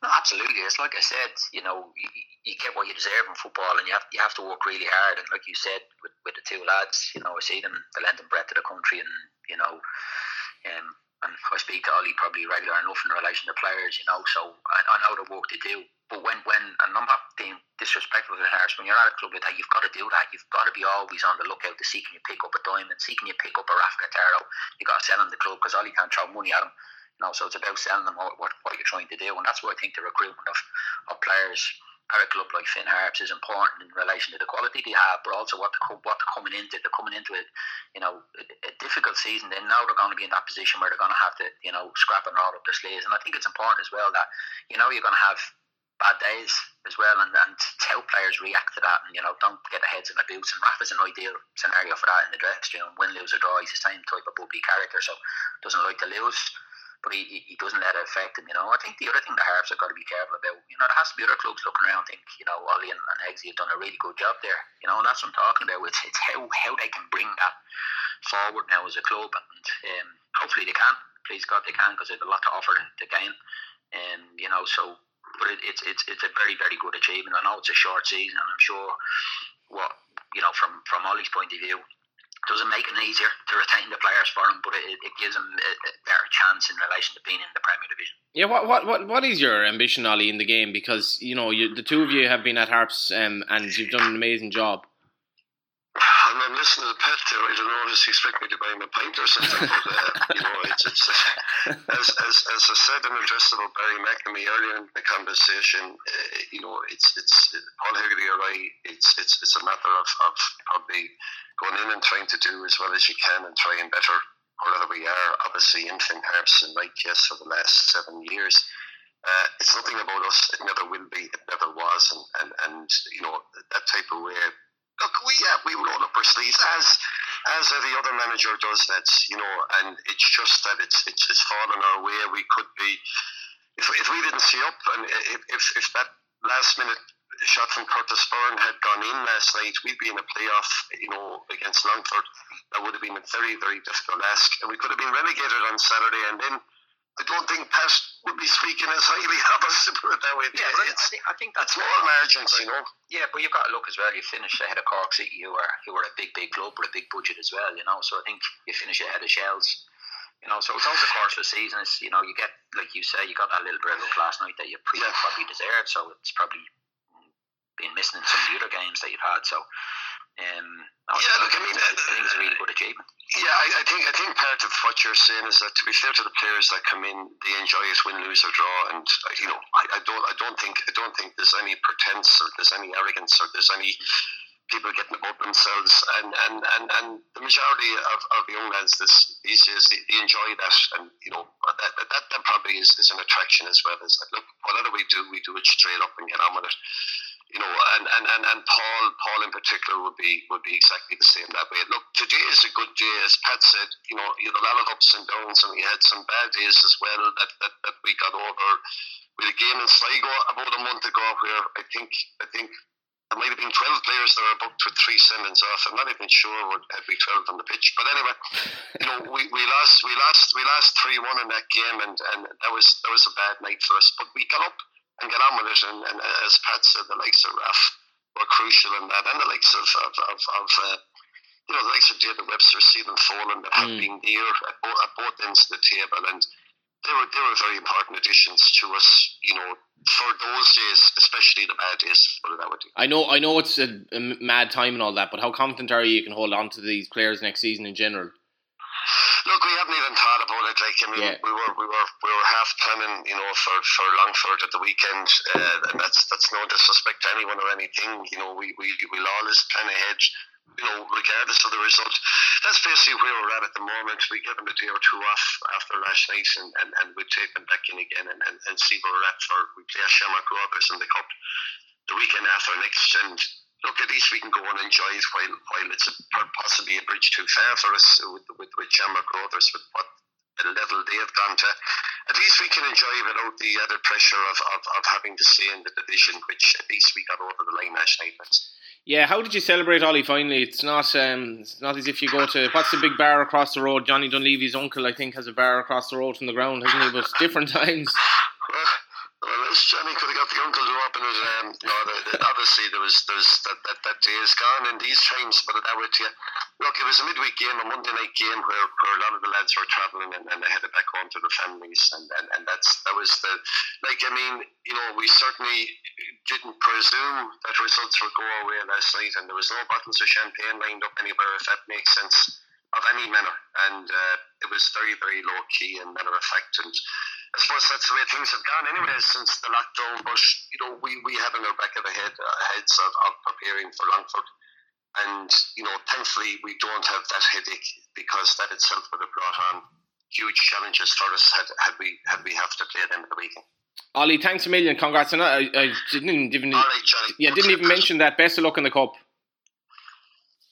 No, absolutely. It's like I said, you know, you, you, get what you deserve in football, and you have you have to work really hard. And like you said, with, with the two lads, you know, I see them the length and breadth of the country, and you know, um, and I speak to Ollie probably regular enough in relation to players, you know. So I, I know the work they do. But when when and I'm not being disrespectful to Harris, when you're at a club like that, you've got to do that. You've got to be always on the lookout to see can you pick up a diamond, see can you pick up a Raf Taro. You got to sell him the club because Ollie can't throw money at him. You know, so it's about selling them what, what, what you're trying to do, and that's why I think the recruitment of, of players at a club like Finn Harps is important in relation to the quality they have, but also what they're, what they're coming into. They're coming into it, you know, a, difficult season. They know they're going to be in that position where they're going to have to, you know, scrap and roll up their sleeves. And I think it's important as well that, you know, you're going to have bad days as well, and, and how players react to that, and you know, don't get their heads in their boots. And Raf is an ideal scenario for that in the dressing room. Win, lose or draw, he's the same type of bubbly character, so doesn't like to lose but he, he doesn't let it affect him. You know, I think the other thing the Harps have got to be careful about, you know, there has to be other clubs looking around. think, you know, Ollie and, and Eggsy have done a really good job there. You know, and that's what I'm talking about. It's, it's how how they can bring that forward now as a club, and um, hopefully they can. Please God, they can because they have a lot to offer the game. And um, you know, so but it, it's it's it's a very very good achievement. I know it's a short season, and I'm sure what you know from from Ollie's point of view, doesn't make it easier to retain the players for him, but it, it gives him a, a, better chance in relation to being in the Premier Division. Yeah, what what what, what is your ambition, Ollie, in the game? Because you know you, the two of you have been at Harps um, and you've done an amazing job. I'm, I'm listening to the pet there. I don't know if he expect me to buy him a pint or something, but uh, you know, it's, it's (laughs) as, as as I said in address about Barry McNamee earlier in the conversation. Uh, you know, it's it's Paul Hegarty or I. It's it's it's a matter of of probably going in and trying to do as well as you can and trying better wherever we are. Obviously, in Finn Harps, in my case, for the last seven years. Uh, it's nothing about us. It never will be. It never was. And, and, and you know, that type of way. Look, we yeah, we roll up our sleeves as as every other manager does. That's you know, and it's just that it's it's, it's fallen our way. We could be if, if we didn't see up, and if, if, if that last minute shot from Curtis Byrne had gone in last night, we'd be in a playoff, you know, against Longford. That would have been a very, very difficult ask. And we could have been relegated on Saturday. And then I don't think Pat would be speaking as highly (laughs) of us to put it that way. Yeah, it's, I, think, I think that's small margins, you know. Yeah, but you've got to look as well. You finished ahead of Cork City, who are who are a big, big club with a big budget as well. You know, so I think you finish ahead of Shells. You know, so it's over the course of the season. It's, you know, you get like you say, you got that little bit of luck last night that you pre- yeah. probably deserved. So it's probably been missing in some of the other games that you've had. So, um, yeah, look, I mean, I think it's a really good achievement. Yeah, I, I, think I think part of what you're saying is that to be fair to the players that come in, they enjoy it, win, lose or draw, and uh, you know, I, I don't, I don't think, I don't think there's any pretense or there's any arrogance or there's any people getting above themselves, and and and, and the majority of, of young lads this these days they, they enjoy that, and you know that that, that probably is, is an attraction as well. As look, whatever we do, we do it straight up and get on with it you know, and, and, and, and Paul Paul in particular would be would be exactly the same that way. Look, today is a good day, as Pat said. You know, you had a lot of ups and downs, and we had some bad days as well that, that, that we got over. With a game in Sligo about a month ago, where I think I think there might have been 12 players that were booked with three sendings off. I'm not even sure what had we 12 on the pitch. But anyway, you know, we, we lost we lost we lost three one in that game and, and that was that was a bad night for us. But we got up and get on with it. And, and as Pat said, the likes of Raf were crucial in that, and the likes of of, of, of uh, you know the likes of David Webster, Stephen Folan that have mm. been there at both, at both ends of the table, and they were they were very important additions to us. You know, for those days, especially the bad days. Put it that way. I know, I know, it's a, a mad time and all that, but how confident are you you can hold on to these players next season in general? Look, we haven't even thought about it. Like, I mean, yeah. we were we were we were half planning, you know, for, for Longford at the weekend, uh, and that's that's no disrespect to anyone or anything. You know, we we we'll always plan ahead. You know, regardless of the result, that's basically where we're at at the moment. We give them a day or two off after last night, and, and, and we take them back in again and, and, and see where we're at for. We play Shamrock Rovers in the cup the weekend after next, and look, at least we can go and enjoy it while, while it's a, possibly a bridge too far for us with, with, with Shamrock Rovers, with what the level they have gone to. At least we can enjoy without the other pressure of, of, of having to stay in the division, which at least we got over the line last night. Yeah, how did you celebrate Ollie finally? It's not um, it's not as if you go to what's the big bar across the road? Johnny Dunleavy's uncle, I think, has a bar across the road from the ground, hasn't he? But different (laughs) times. Well, Johnny could have got the uncle to open it. Um, know, the, the, (laughs) obviously there was there's that, that that day is gone in these times. But that way to you, look, it was a midweek game, a Monday night game where, where a lot of the lads were travelling and, and they headed back home to their families, and, and, and that's that was the like I mean, you know, we certainly didn't presume that results would go away last night, and there was no bottles of champagne lined up anywhere, if that makes sense of any manner, and uh, it was very very low key and matter of fact and. I suppose that's the way things have gone anyway since the lockdown. But you know, we, we have in our back of the head uh, heads of, of preparing for Longford, and you know, thankfully we don't have that headache because that itself would have brought on huge challenges for us had, had we had we have to play them at the weekend. Ollie, thanks a million. Congrats. And I, I didn't even, yeah, didn't even mention that. Best of luck in the cup.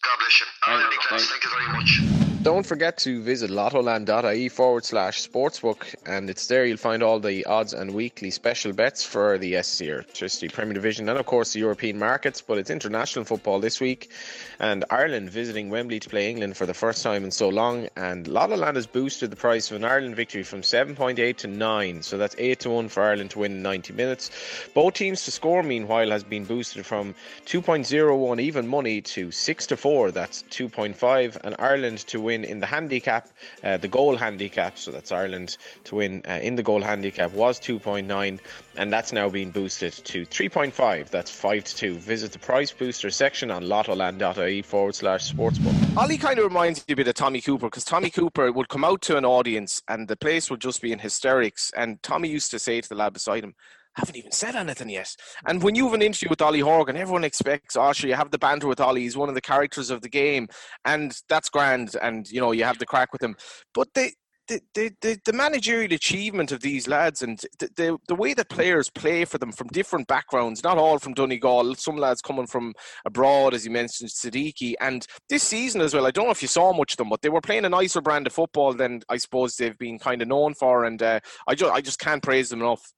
God bless you. All right, right. Thank you very much. Don't forget to visit lottoland.ie forward slash sportsbook, and it's there you'll find all the odds and weekly special bets for the SSE Airtricity Premier Division and, of course, the European markets. But it's international football this week, and Ireland visiting Wembley to play England for the first time in so long. And Lottoland has boosted the price of an Ireland victory from 7.8 to 9, so that's 8 to 1 for Ireland to win in 90 minutes. Both teams to score, meanwhile, has been boosted from 2.01 even money to 6 to 4, that's 2.5, and Ireland to win win in the handicap, uh, the goal handicap, so that's Ireland to win uh, in the goal handicap was 2.9, and that's now been boosted to 3.5. That's 5 to 2. Visit the price booster section on lottoland.ie forward slash sportsbook. Ollie kind of reminds me a bit of Tommy Cooper because Tommy Cooper would come out to an audience and the place would just be in hysterics. And Tommy used to say to the lad beside him, haven't even said anything yet. And when you have an interview with Ollie Horgan, everyone expects, oh, sure, you have the banter with Ollie. He's one of the characters of the game, and that's grand. And you know, you have the crack with him. But they, the, the, the, the managerial achievement of these lads and the, the, the way that players play for them from different backgrounds, not all from Donegal, some lads coming from abroad, as you mentioned, Sadiki. And this season as well, I don't know if you saw much of them, but they were playing a nicer brand of football than I suppose they've been kind of known for. And uh, I, just, I just can't praise them enough.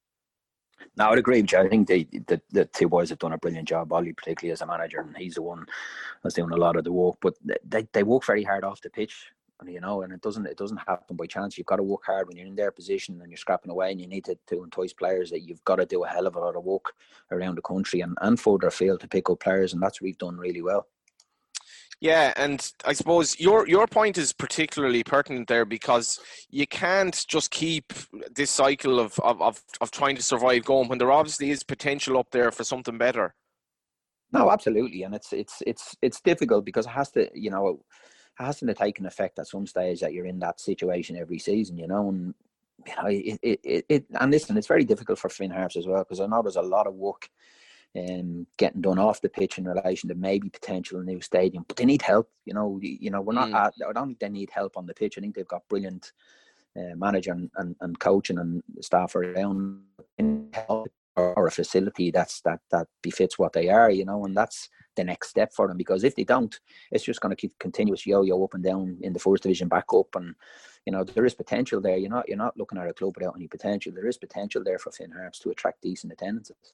No, I would agree with you. I think they, the, the two boys have done a brilliant job. Ollie, particularly as a manager, and he's the one that's doing a lot of the work. But they, they work very hard off the pitch, and you know, and it doesn't it doesn't happen by chance. You've got to work hard when you're in their position and you're scrapping away, and you need to, to entice players that you've got to do a hell of a lot of work around the country and, and further afield to pick up players, and that's what we've done really well. Yeah, and I suppose your your point is particularly pertinent there because you can't just keep this cycle of, of, of, of trying to survive going when there obviously is potential up there for something better. No, absolutely, and it's it's it's it's difficult because it has to, you know, it has to take an effect at some stage that you're in that situation every season, you know, and you know it it, it, it and listen, it's very difficult for Finn Harps as well because I know there's a lot of work um, getting done off the pitch in relation to maybe potential new stadium. But they need help. You know, you know, we're not. Mm. At, I don't think they need help on the pitch. I think they've got brilliant uh, manager and, and, and coaching and staff around. Help or a facility that's that that befits what they are, you know, and that's the next step for them because if they don't, it's just going to keep continuous yo-yo up and down in the fourth division, back up, and you know there is potential there. You're not you're not looking at a club without any potential. There is potential there for Finn Harps to attract decent attendances.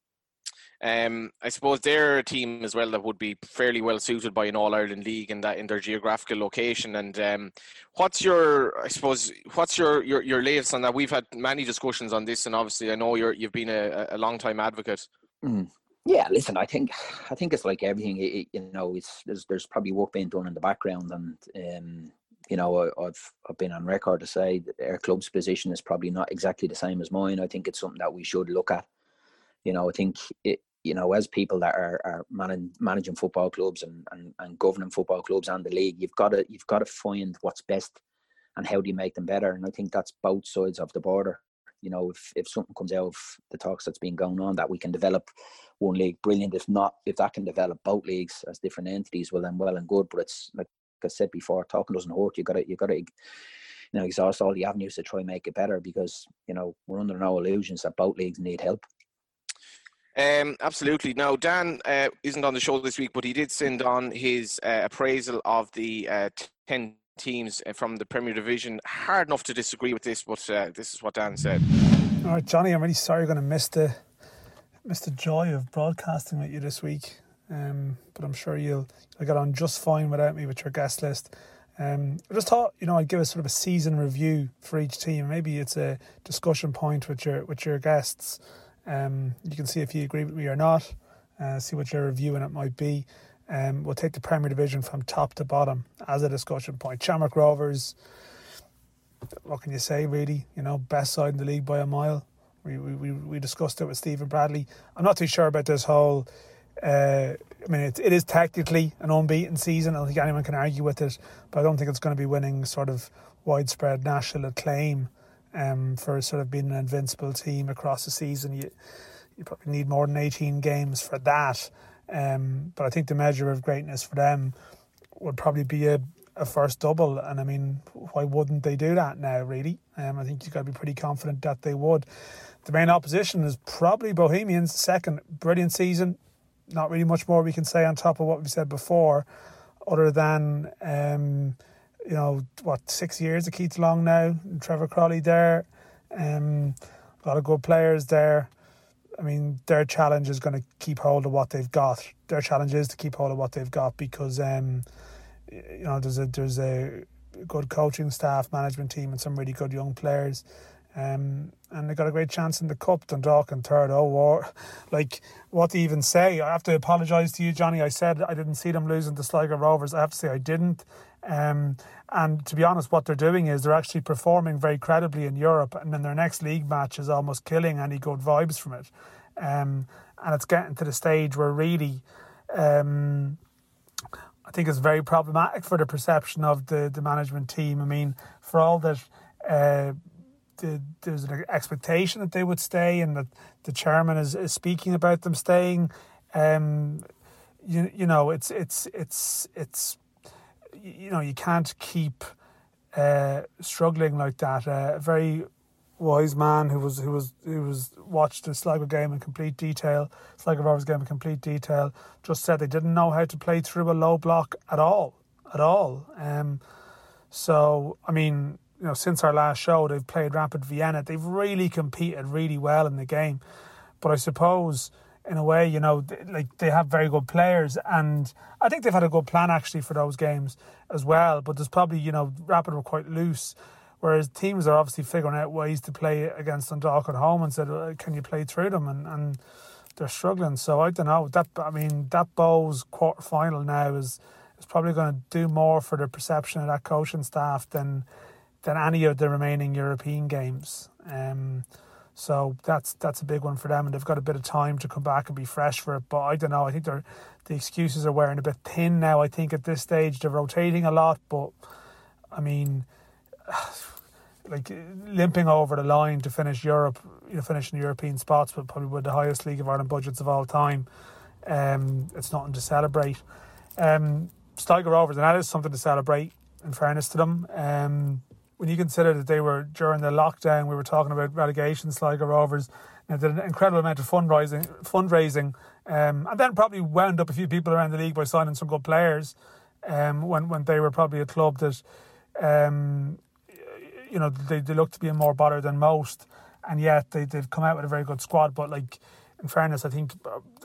Um, I suppose they're a team as well that would be fairly well suited by an All Ireland league in that in their geographical location. And um, what's your, I suppose, what's your, your your latest on that? We've had many discussions on this, and obviously, I know you're you've been a, a long time advocate. Mm. Yeah, listen, I think I think it's like everything. It, you know, it's there's there's probably work being done in the background, and um, you know, I, have I've been on record to say that our club's position is probably not exactly the same as mine. I think it's something that we should look at. You know, I think it, you know, as people that are, are managing, football clubs and, and, and governing football clubs and the league, you've got to you've got to find what's best and how do you make them better. And I think that's both sides of the border. You know, if, if something comes out of the talks that's been going on that we can develop one league, brilliant. If not, if that can develop both leagues as different entities, well then well and good. But it's like I said before, talking doesn't hurt. You gotta you gotta you know exhaust all the avenues to try and make it better because you know we're under no illusions that both leagues need help. Um, absolutely. Now, Dan uh, isn't on the show this week, but he did send on his uh, appraisal of the uh, 10 teams uh, from the Premier Division. Hard enough to disagree with this, but uh, this is what Dan said. All right, Johnny, I'm really sorry you're going to miss the, miss the joy of broadcasting with you this week. Um, but I'm sure you'll, you'll get on just fine without me with your guest list. Um, I just thought, you know, I'd give a sort of a season review for each team. Maybe it's a discussion point with your with your guests. Um, you can see if you agree with me or not, uh, see what your review and it might be. Um, we'll take the Premier Division from top to bottom as a discussion point. Shamrock Rovers, what can you say, really? You know, best side in the league by a mile. We, we, we discussed it with Stephen Bradley. I'm not too sure about this whole. Uh, I mean, it, it is technically an unbeaten season. I don't think anyone can argue with it, but I don't think it's going to be winning sort of widespread national acclaim um, for sort of being an invincible team across the season. You you probably need more than 18 games for that. Um, but I think the measure of greatness for them would probably be a, a first double. And I mean, why wouldn't they do that now, really? Um, I think you've got to be pretty confident that they would. The main opposition is probably Bohemians, second. Brilliant season. Not really much more we can say on top of what we said before, other than. Um, you know, what, six years of Keith Long now, Trevor Croly there, um, a lot of good players there. I mean, their challenge is going to keep hold of what they've got. Their challenge is to keep hold of what they've got because, um, you know, there's a there's a good coaching staff, management team, and some really good young players. Um, and they got a great chance in the cup. Dundalk and third. Oh, war! (laughs) Like what to even say? I have to apologise to you, Johnny. I said I didn't see them losing to Sligo Rovers. I have to say I didn't. Um, and to be honest, what they're doing is they're actually performing very credibly in Europe, and then their next league match is almost killing any good vibes from it. Um, and it's getting to the stage where really, um, I think it's very problematic for the perception of the, the management team. I mean, for all that uh, the, there's an expectation that they would stay, and that the chairman is, is speaking about them staying. Um, you, you know, it's it's it's it's you know you can't keep uh, struggling like that. Uh, a very wise man who was who was who was watched the Sligo game in complete detail, Sligo Rovers game in complete detail, just said they didn't know how to play through a low block at all, at all. Um, so I mean, you know, since our last show, they've played Rapid Vienna. They've really competed really well in the game, but I suppose in a way, you know, like they have very good players, and I think they've had a good plan actually for those games as well. But there's probably, you know, Rapid were quite loose, whereas teams are obviously figuring out ways to play against Dundalk at home and said, well, "Can you play through them?" and and they're struggling. So I don't know. That I mean, that Bohs quarter final now is is probably going to do more for the perception of that coaching staff than than any of the remaining European games. Um, so that's that's a big one for them, and they've got a bit of time to come back and be fresh for it. But I don't know. I think they're the excuses are wearing a bit thin now. I think at this stage they're rotating a lot, but I mean, (sighs) like limping over the line to finish Europe, you know, finishing European spots, but probably with the highest League of Ireland budgets of all time. Um, it's nothing to celebrate. Um, Sligo Rovers, and that is something to celebrate. In fairness to them, um, when you consider that they were during the lockdown, we were talking about relegation, Sligo Rovers, know, did an incredible amount of fundraising, fundraising, um, and then probably wound up a few people around the league by signing some good players. Um, when when they were probably a club that, um, you know, they, they looked to be more better than most, and yet they they've come out with a very good squad. But like, in fairness, I think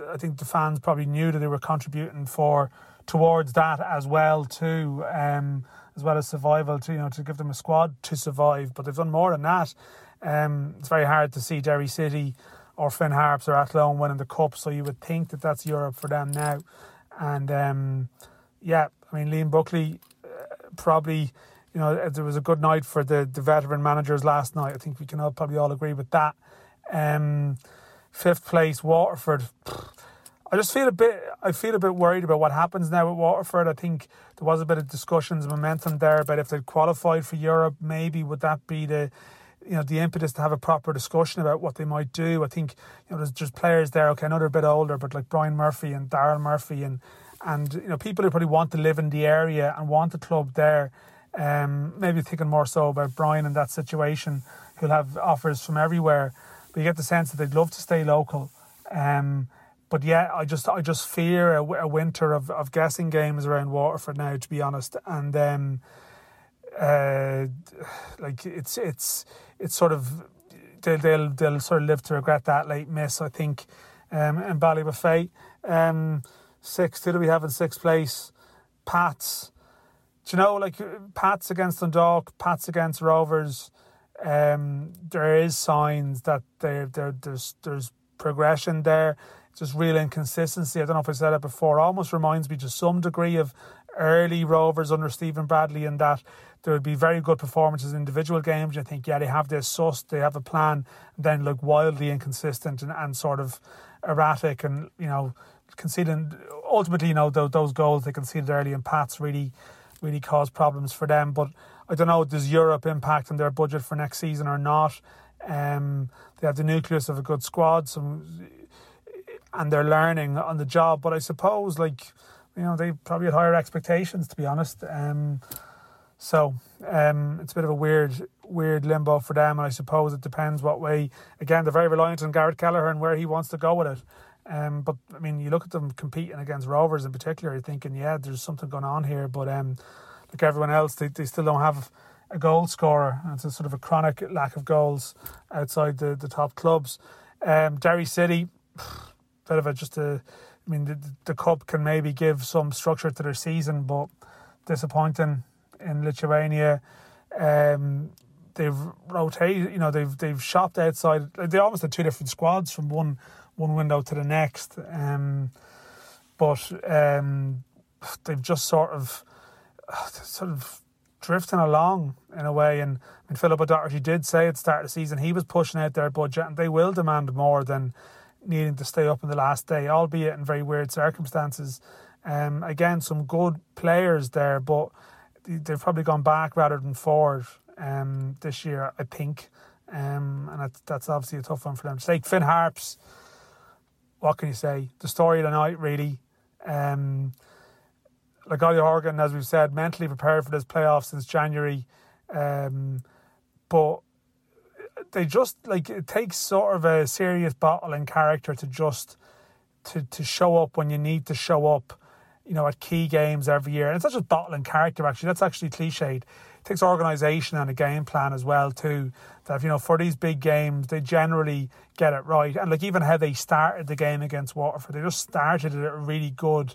I think the fans probably knew that they were contributing for towards that as well too. Um, as well as survival to you know to give them a squad to survive. But they've done more than that. Um, it's very hard to see Derry City or Finn Harps or Athlone winning the cup, so you would think that that's Europe for them now. And um, yeah, I mean Liam Buckley uh, probably. You know, there was a good night for the, the veteran managers last night. I think we can all probably all agree with that. Um, fifth place, Waterford. (sighs) I just feel a bit. I feel a bit worried about what happens now at Waterford. I think there was a bit of discussions, momentum there about if they qualified for Europe. Maybe would that be the, you know, the impetus to have a proper discussion about what they might do. I think you know there's just players there. Okay, another bit older, but like Brian Murphy and Daryl Murphy and and you know people who probably want to live in the area and want a club there. Um, maybe thinking more so about Brian in that situation, who'll have offers from everywhere. But you get the sense that they'd love to stay local. Um, but yeah, I just I just fear a, a, winter of, of guessing games around Waterford now, to be honest. And um, uh, like it's it's it's sort of they'll they'll, they'll sort of live to regret that late miss. I think. Um, in Ballybofey, um, sixth. Who do we have in sixth place? Pats. Do you know, like Pats against Dundalk, Pats against Rovers. Um, there is signs that there there there's there's progression there just real inconsistency. I don't know if I said it before. Almost reminds me to some degree of early Rovers under Stephen Bradley in that there would be very good performances in individual games. I think, yeah, they have this sus, they have a plan, and then look wildly inconsistent and, and sort of erratic and, you know, conceding ultimately, you know, those, those goals they conceded early in Pats really really caused problems for them. But I don't know, does Europe impact on their budget for next season or not? Um, they have the nucleus of a good squad, some and they're learning on the job. But I suppose, like, you know, they probably had higher expectations, to be honest. Um, so um, it's a bit of a weird, weird limbo for them, and I suppose it depends what way. Again, they're very reliant on Garrett Kelleher and where he wants to go with it. Um, but I mean, you look at them competing against Rovers in particular, you're thinking, yeah, there's something going on here. But um, like everyone else, they, they still don't have a goal scorer. And it's a sort of a chronic lack of goals outside the, the top clubs. Um, Derry City, bit of a just a. I mean, the, the cup can maybe give some structure to their season, but disappointing in Lithuania. Um, they've rotated, you know, they've they've shopped outside. They almost had two different squads from one one window to the next. Um, but um, they've just sort of sort of drifting along in a way. And mean, Philip O'Doherty did say at the start of the season he was pushing out their budget, and they will demand more than needing to stay up in the last day, albeit in very weird circumstances. Um, again, some good players there, but they've probably gone back rather than forward um, this year, I think. Um, and that's, that's obviously a tough one for them to take. Finn Harps, what can you say? The story of the night, really. Um, Ollie Horgan, as we've said, mentally prepared for this playoff since January. Um, but they just like it takes sort of a serious bottle and character to just to to show up when you need to show up you know at key games every year. And it's not just bottle and character actually. That's actually cliched. It takes organization and a game plan as well too that you know for these big games they generally get it right. And like even how they started the game against Waterford they just started it a really good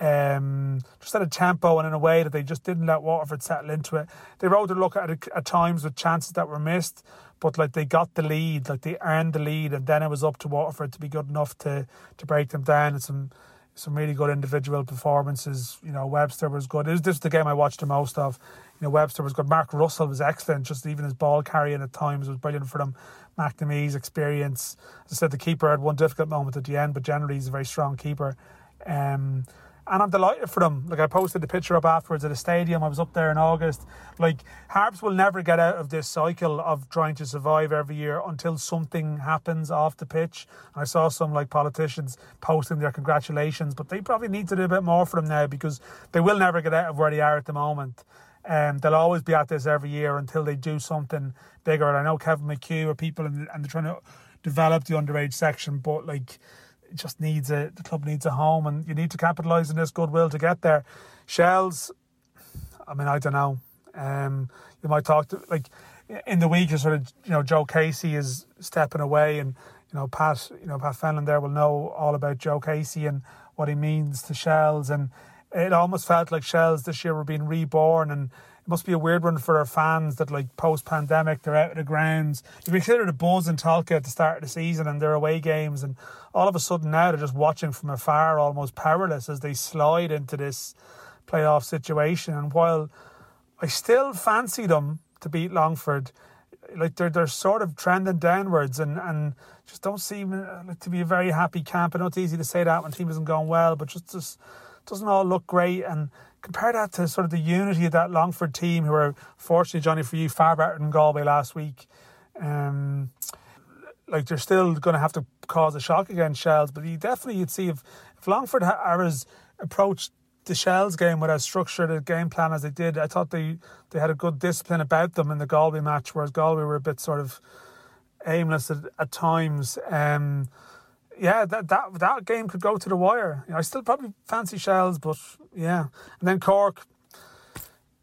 um, just at a tempo and in a way that they just didn't let Waterford settle into it. They rode a look at it at times with chances that were missed, but like they got the lead, like they earned the lead, and then it was up to Waterford to be good enough to to break them down. And some some really good individual performances. You know, Webster was good. It This is the game I watched the most of. You know, Webster was good. Mark Russell was excellent. Just even his ball carrying at times was brilliant for them. McNamee's experience. As I said, the keeper had one difficult moment at the end, but generally he's a very strong keeper. Um, and I'm delighted for them. Like I posted the picture up afterwards at the stadium. I was up there in August. Like Harps will never get out of this cycle of trying to survive every year until something happens off the pitch. I saw some like politicians posting their congratulations, but they probably need to do a bit more for them now because they will never get out of where they are at the moment. And um, they'll always be at this every year until they do something bigger. And I know Kevin McHugh or people and, and they're trying to develop the underage section, but like just needs a the club needs a home, and you need to capitalise on this goodwill to get there. Shels, I mean, I don't know. Um, you might talk to like in the week, you sort of you know Joe Casey is stepping away, and you know Pat, you know Pat Fenlon there will know all about Joe Casey and what he means to Shels, and it almost felt like Shels this year were being reborn, and it must be a weird one for our fans that like post pandemic they're out of the grounds. You consider the buzz in Tolka at the start of the season and their away games, and all of a sudden now they're just watching from afar, almost powerless as they slide into this playoff situation. And while I still fancy them to beat Longford, like they're they're sort of trending downwards and, and just don't seem uh, like to be a very happy camp. I know it's easy to say that when team isn't going well, but just just doesn't all look great. And compare that to sort of the unity of that Longford team, who are fortunately Johnny for you far better than Galway last week. Um, like they're still going to have to cause a shock against Shels, but you definitely you'd see if if Longford are as approached the Shels game with as structured a game plan as they did. I thought they, they had a good discipline about them in the Galway match, whereas Galway were a bit sort of aimless at, at times. Um, yeah, that, that that game could go to the wire. You know, I still probably fancy Shels, but yeah. And then Cork,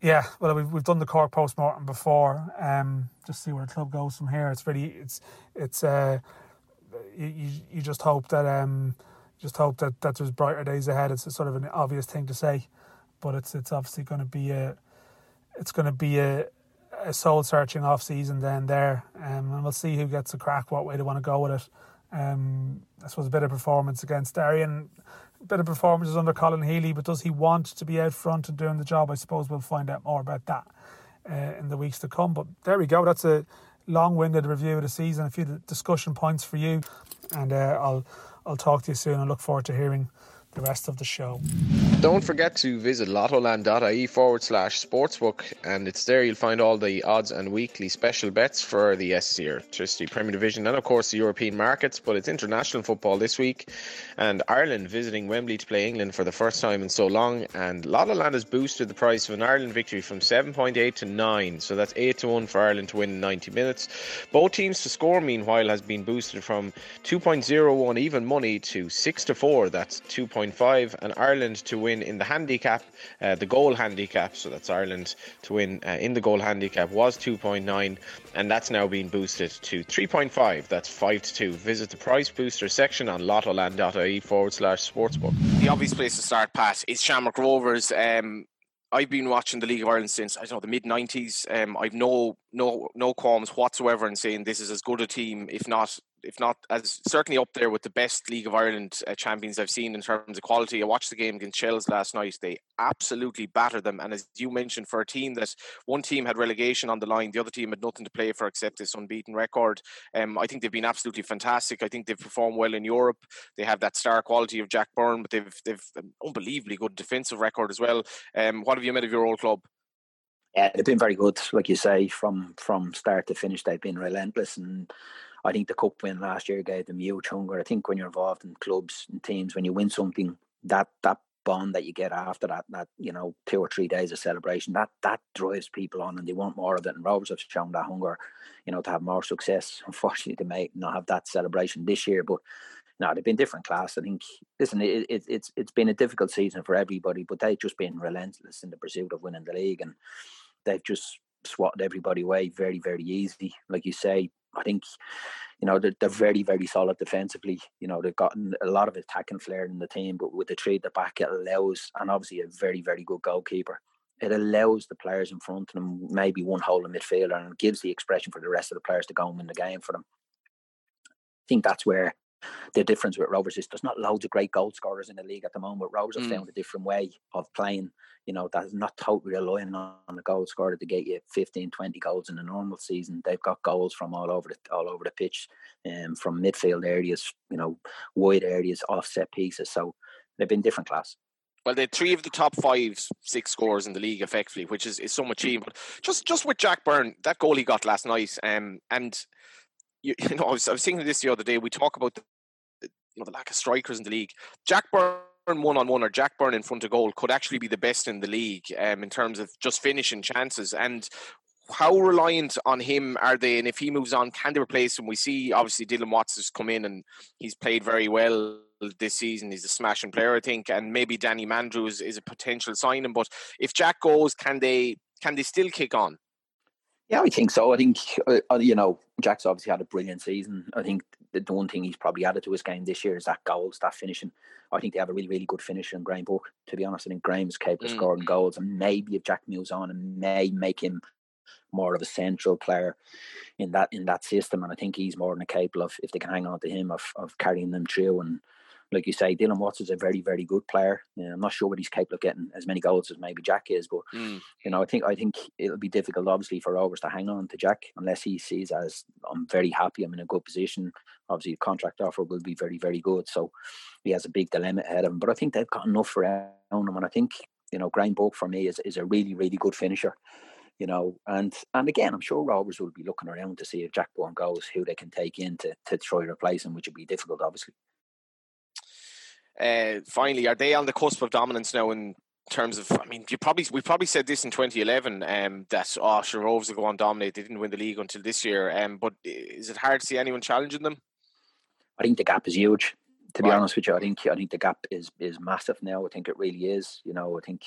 yeah. Well, we've we've done the Cork post mortem before. Um, just see where the club goes from here. It's really it's it's uh, you you just hope that um just hope that, that there's brighter days ahead. It's sort of an obvious thing to say, but it's it's obviously going to be a it's going to be a, a soul searching off season then there, um, and we'll see who gets a crack, what way they want to go with it. Um, I suppose of performance against Darien, of performances under Colin Healy, but does he want to be out front and doing the job? I suppose we'll find out more about that uh, in the weeks to come. But there we go. That's a long-winded review of the season. A few discussion points for you, and uh, I'll I'll talk to you soon. I look forward to hearing the rest of the show. Don't forget to visit lottoland.ie forward slash sportsbook, and it's there you'll find all the odds and weekly special bets for the SSE Airtricity Premier Division and, of course, the European markets. But it's international football this week, and Ireland visiting Wembley to play England for the first time in so long. And Lottoland has boosted the price of an Ireland victory from 7.8 to 9, so that's 8 to 1 for Ireland to win in 90 minutes. Both teams to score, meanwhile, has been boosted from 2.01 even money to 6 to 4, that's 2.5, and Ireland to win win in the handicap, uh, the goal handicap. So that's Ireland to win uh, in the goal handicap was 2.9, and that's now been boosted to 3.5. That's 5 to 2. Visit the price booster section on lottoland.ie forward slash sportsbook. The obvious place to start, Pat, is Shamrock Rovers. Um, I've been watching the League of Ireland since I don't know the mid '90s. Um, I've no no no qualms whatsoever in saying this is as good a team, if not if not as certainly up there with the best League of Ireland uh, champions I've seen in terms of quality. I watched the game against Shels last night. They absolutely battered them. And as you mentioned, for a team that one team had relegation on the line, the other team had nothing to play for except this unbeaten record. Um, I think they've been absolutely fantastic. I think they've performed well in Europe. They have that star quality of Jack Byrne, but they've they've an unbelievably good defensive record as well. Um, what have you made of your old club? Yeah, they've been very good, like you say, from from start to finish. They've been relentless and I think the cup win last year gave them huge hunger. I think when you're involved in clubs and teams, when you win something, that that bond that you get after that, that you know, two or three days of celebration, that that drives people on, and they want more of it. And Rovers have shown that hunger, you know, to have more success. (laughs) Unfortunately, they may not have that celebration this year, but no, they've been different class. I think. Listen, it, it, it's it's been a difficult season for everybody, but they've just been relentless in the pursuit of winning the league, and they've just swatted everybody away very, very easy. Like you say, I think, you know, they're, they're, very, very solid defensively. You know, they've gotten a lot of attacking flair in the team, but with the trade the back, it allows, and obviously a very, very good goalkeeper. It allows the players in front of them maybe one hole in midfield and gives the expression for the rest of the players to go and win the game for them. I think that's where the difference with Rovers is there's not loads of great goal scorers in the league at the moment. Rovers have mm. found a different way of playing, you know, that's not totally relying on, on the goal scorer to get you 15, 20 goals in a normal season. They've got goals from all over the all over the pitch, um, from midfield areas, you know, wide areas, offset pieces. So they've been different class. Well, they're three of the top five, six scores in the league effectively, which is, is some achievement. But just just with Jack Byrne, that goal he got last night, um, and you, (laughs) you know, I was, I was thinking this the other day. We talk about the, you know the lack of strikers in the league. Jack Byrne one on one or Jack Byrne in front of goal could actually be the best in the league um, in terms of just finishing chances. And how reliant on him are they? And if he moves on, can they replace him? We see obviously Dylan Watts has come in and he's played very well this season. He's a smashing player, I think, and maybe Danny Mandroiu is, is a potential signing. But if Jack goes, can they can they still kick on? Yeah, I think so. I think uh, uh, you know Jack's obviously had a brilliant season. I think the, the one thing he's probably added to his game this year is that goals, that finishing. I think they have a really, really good finisher in Graham Burke. To be honest, I think Graham's capable mm. of scoring goals, and maybe if Jack moves on, and may make him more of a central player in that in that system. And I think he's more than capable of, if they can hang on to him, of of carrying them through and like you say, Dylan Watts is a very, very good player. I'm not sure what he's capable of getting as many goals as maybe Jack is, but mm. you know, I think I think it'll be difficult, obviously, for Rovers to hang on to Jack unless he sees as I'm very happy, I'm in a good position. Obviously, the contract offer will be very, very good, so he has a big dilemma ahead of him. But I think they've got enough around him, and I think you know, Graham Burke for me is is a really, really good finisher you know, and and again, I'm sure Rovers will be looking around to see if Jack Byrne goes, who they can take in to, to try to replace him, which would be difficult, obviously. Uh, finally, are they on the cusp of dominance now in terms of? I mean, you probably we probably said this in 2011 um, that oh, sure, Rovers will go on dominate. They didn't win the league until this year. Um, but is it hard to see anyone challenging them? I think the gap is huge. To be honest with you, I think I think the gap is is massive now. I think it really is. You know, I think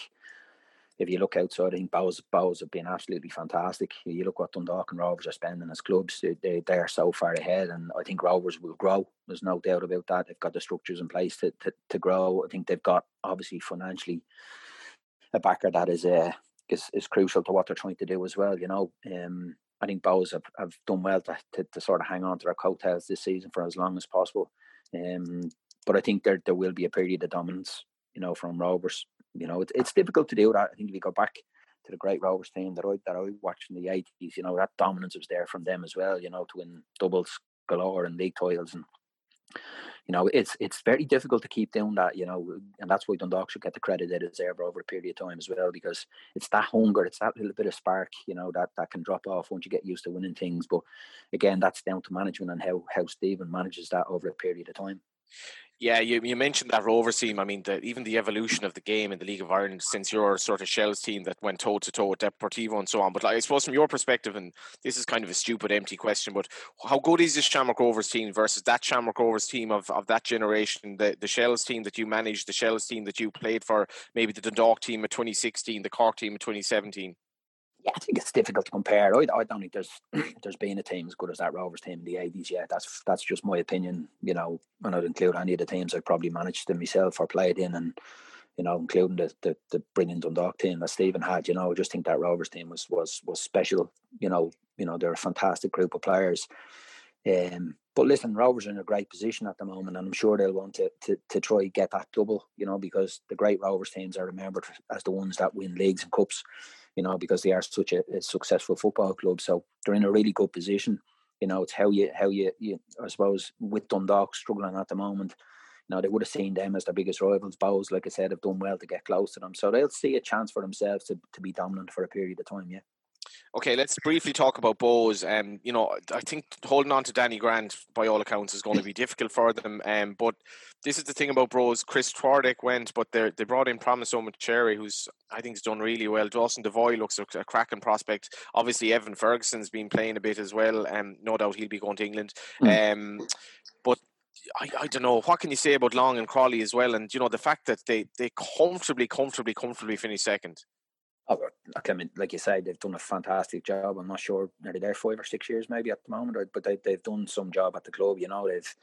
if you look outside, I think Bohs have been absolutely fantastic. You look what Dundalk and Rovers are spending as clubs; they they are so far ahead, and I think Rovers will grow. There's no doubt about that. They've got the structures in place to to, to grow. I think they've got obviously financially a backer that is uh, is is crucial to what they're trying to do as well. You know, um, I think Bohs have, have done well to, to, to sort of hang on to their coattails this season for as long as possible. Um, but I think there there will be a period of dominance, you know, from Rovers you know, it's it's difficult to do that. I think if you go back to the great Rovers team that I that I watched in the eighties, you know, that dominance was there from them as well. You know, to win doubles galore and league titles, and you know, it's it's very difficult to keep doing that. You know, and that's why Dundalk should get the credit they deserve over a period of time as well, because it's that hunger, it's that little bit of spark, you know, that that can drop off once you get used to winning things. But again, that's down to management and how how Stephen manages that over a period of time. Yeah, you, you mentioned that Rovers team. I mean, the, even the evolution of the game in the League of Ireland since your sort of Shels team that went toe to toe with Deportivo and so on. But like, I suppose from your perspective, and this is kind of a stupid, empty question, but how good is this Shamrock Rovers team versus that Shamrock Rovers team of, of that generation, the, the Shels team that you managed, the Shels team that you played for, maybe the Dundalk team of 2016, the Cork team of 2017? Yeah, I think it's difficult to compare. I, I don't think there's (clears throat) there's been a team as good as that Rovers team in the eighties yet. That's that's just my opinion. You know, when I'd include any of the teams I probably managed them myself or played in, and you know, including the the, the brilliant Dundalk team that Stephen had. You know, I just think that Rovers team was was was special. You know, you know, they're a fantastic group of players. Um, but listen, Rovers are in a great position at the moment, and I'm sure they'll want to, to to try get that double. You know, because the great Rovers teams are remembered as the ones that win leagues and cups you know, because they are such a, a, successful football club. So they're in a really good position. You know, it's how you how you, you I suppose with Dundalk struggling at the moment. You know, they would have seen them as their biggest rivals. Bohs, like I said, have done well to get close to them. So they'll see a chance for themselves to, to be dominant for a period of time, yeah. Okay, let's briefly talk about Bohs. Um, you know, I think holding on to Danny Grant, by all accounts, is going to be difficult for them. Um, but this is the thing about Bohs. Chris Twardek went, but they they brought in Promise Cherry, who's I think has done really well. Dawson Devoy looks a, a cracking prospect. Obviously, Evan Ferguson's been playing a bit as well. Um, no doubt he'll be going to England. Mm. Um, but I, I don't know what can you say about Long and Croly as well, and you know the fact that they they comfortably, comfortably, comfortably finished second. Oh, I mean, like you said, they've done a fantastic job. I'm not sure are they there five or six years maybe at the moment, but they they've done some job at the club. You know, they've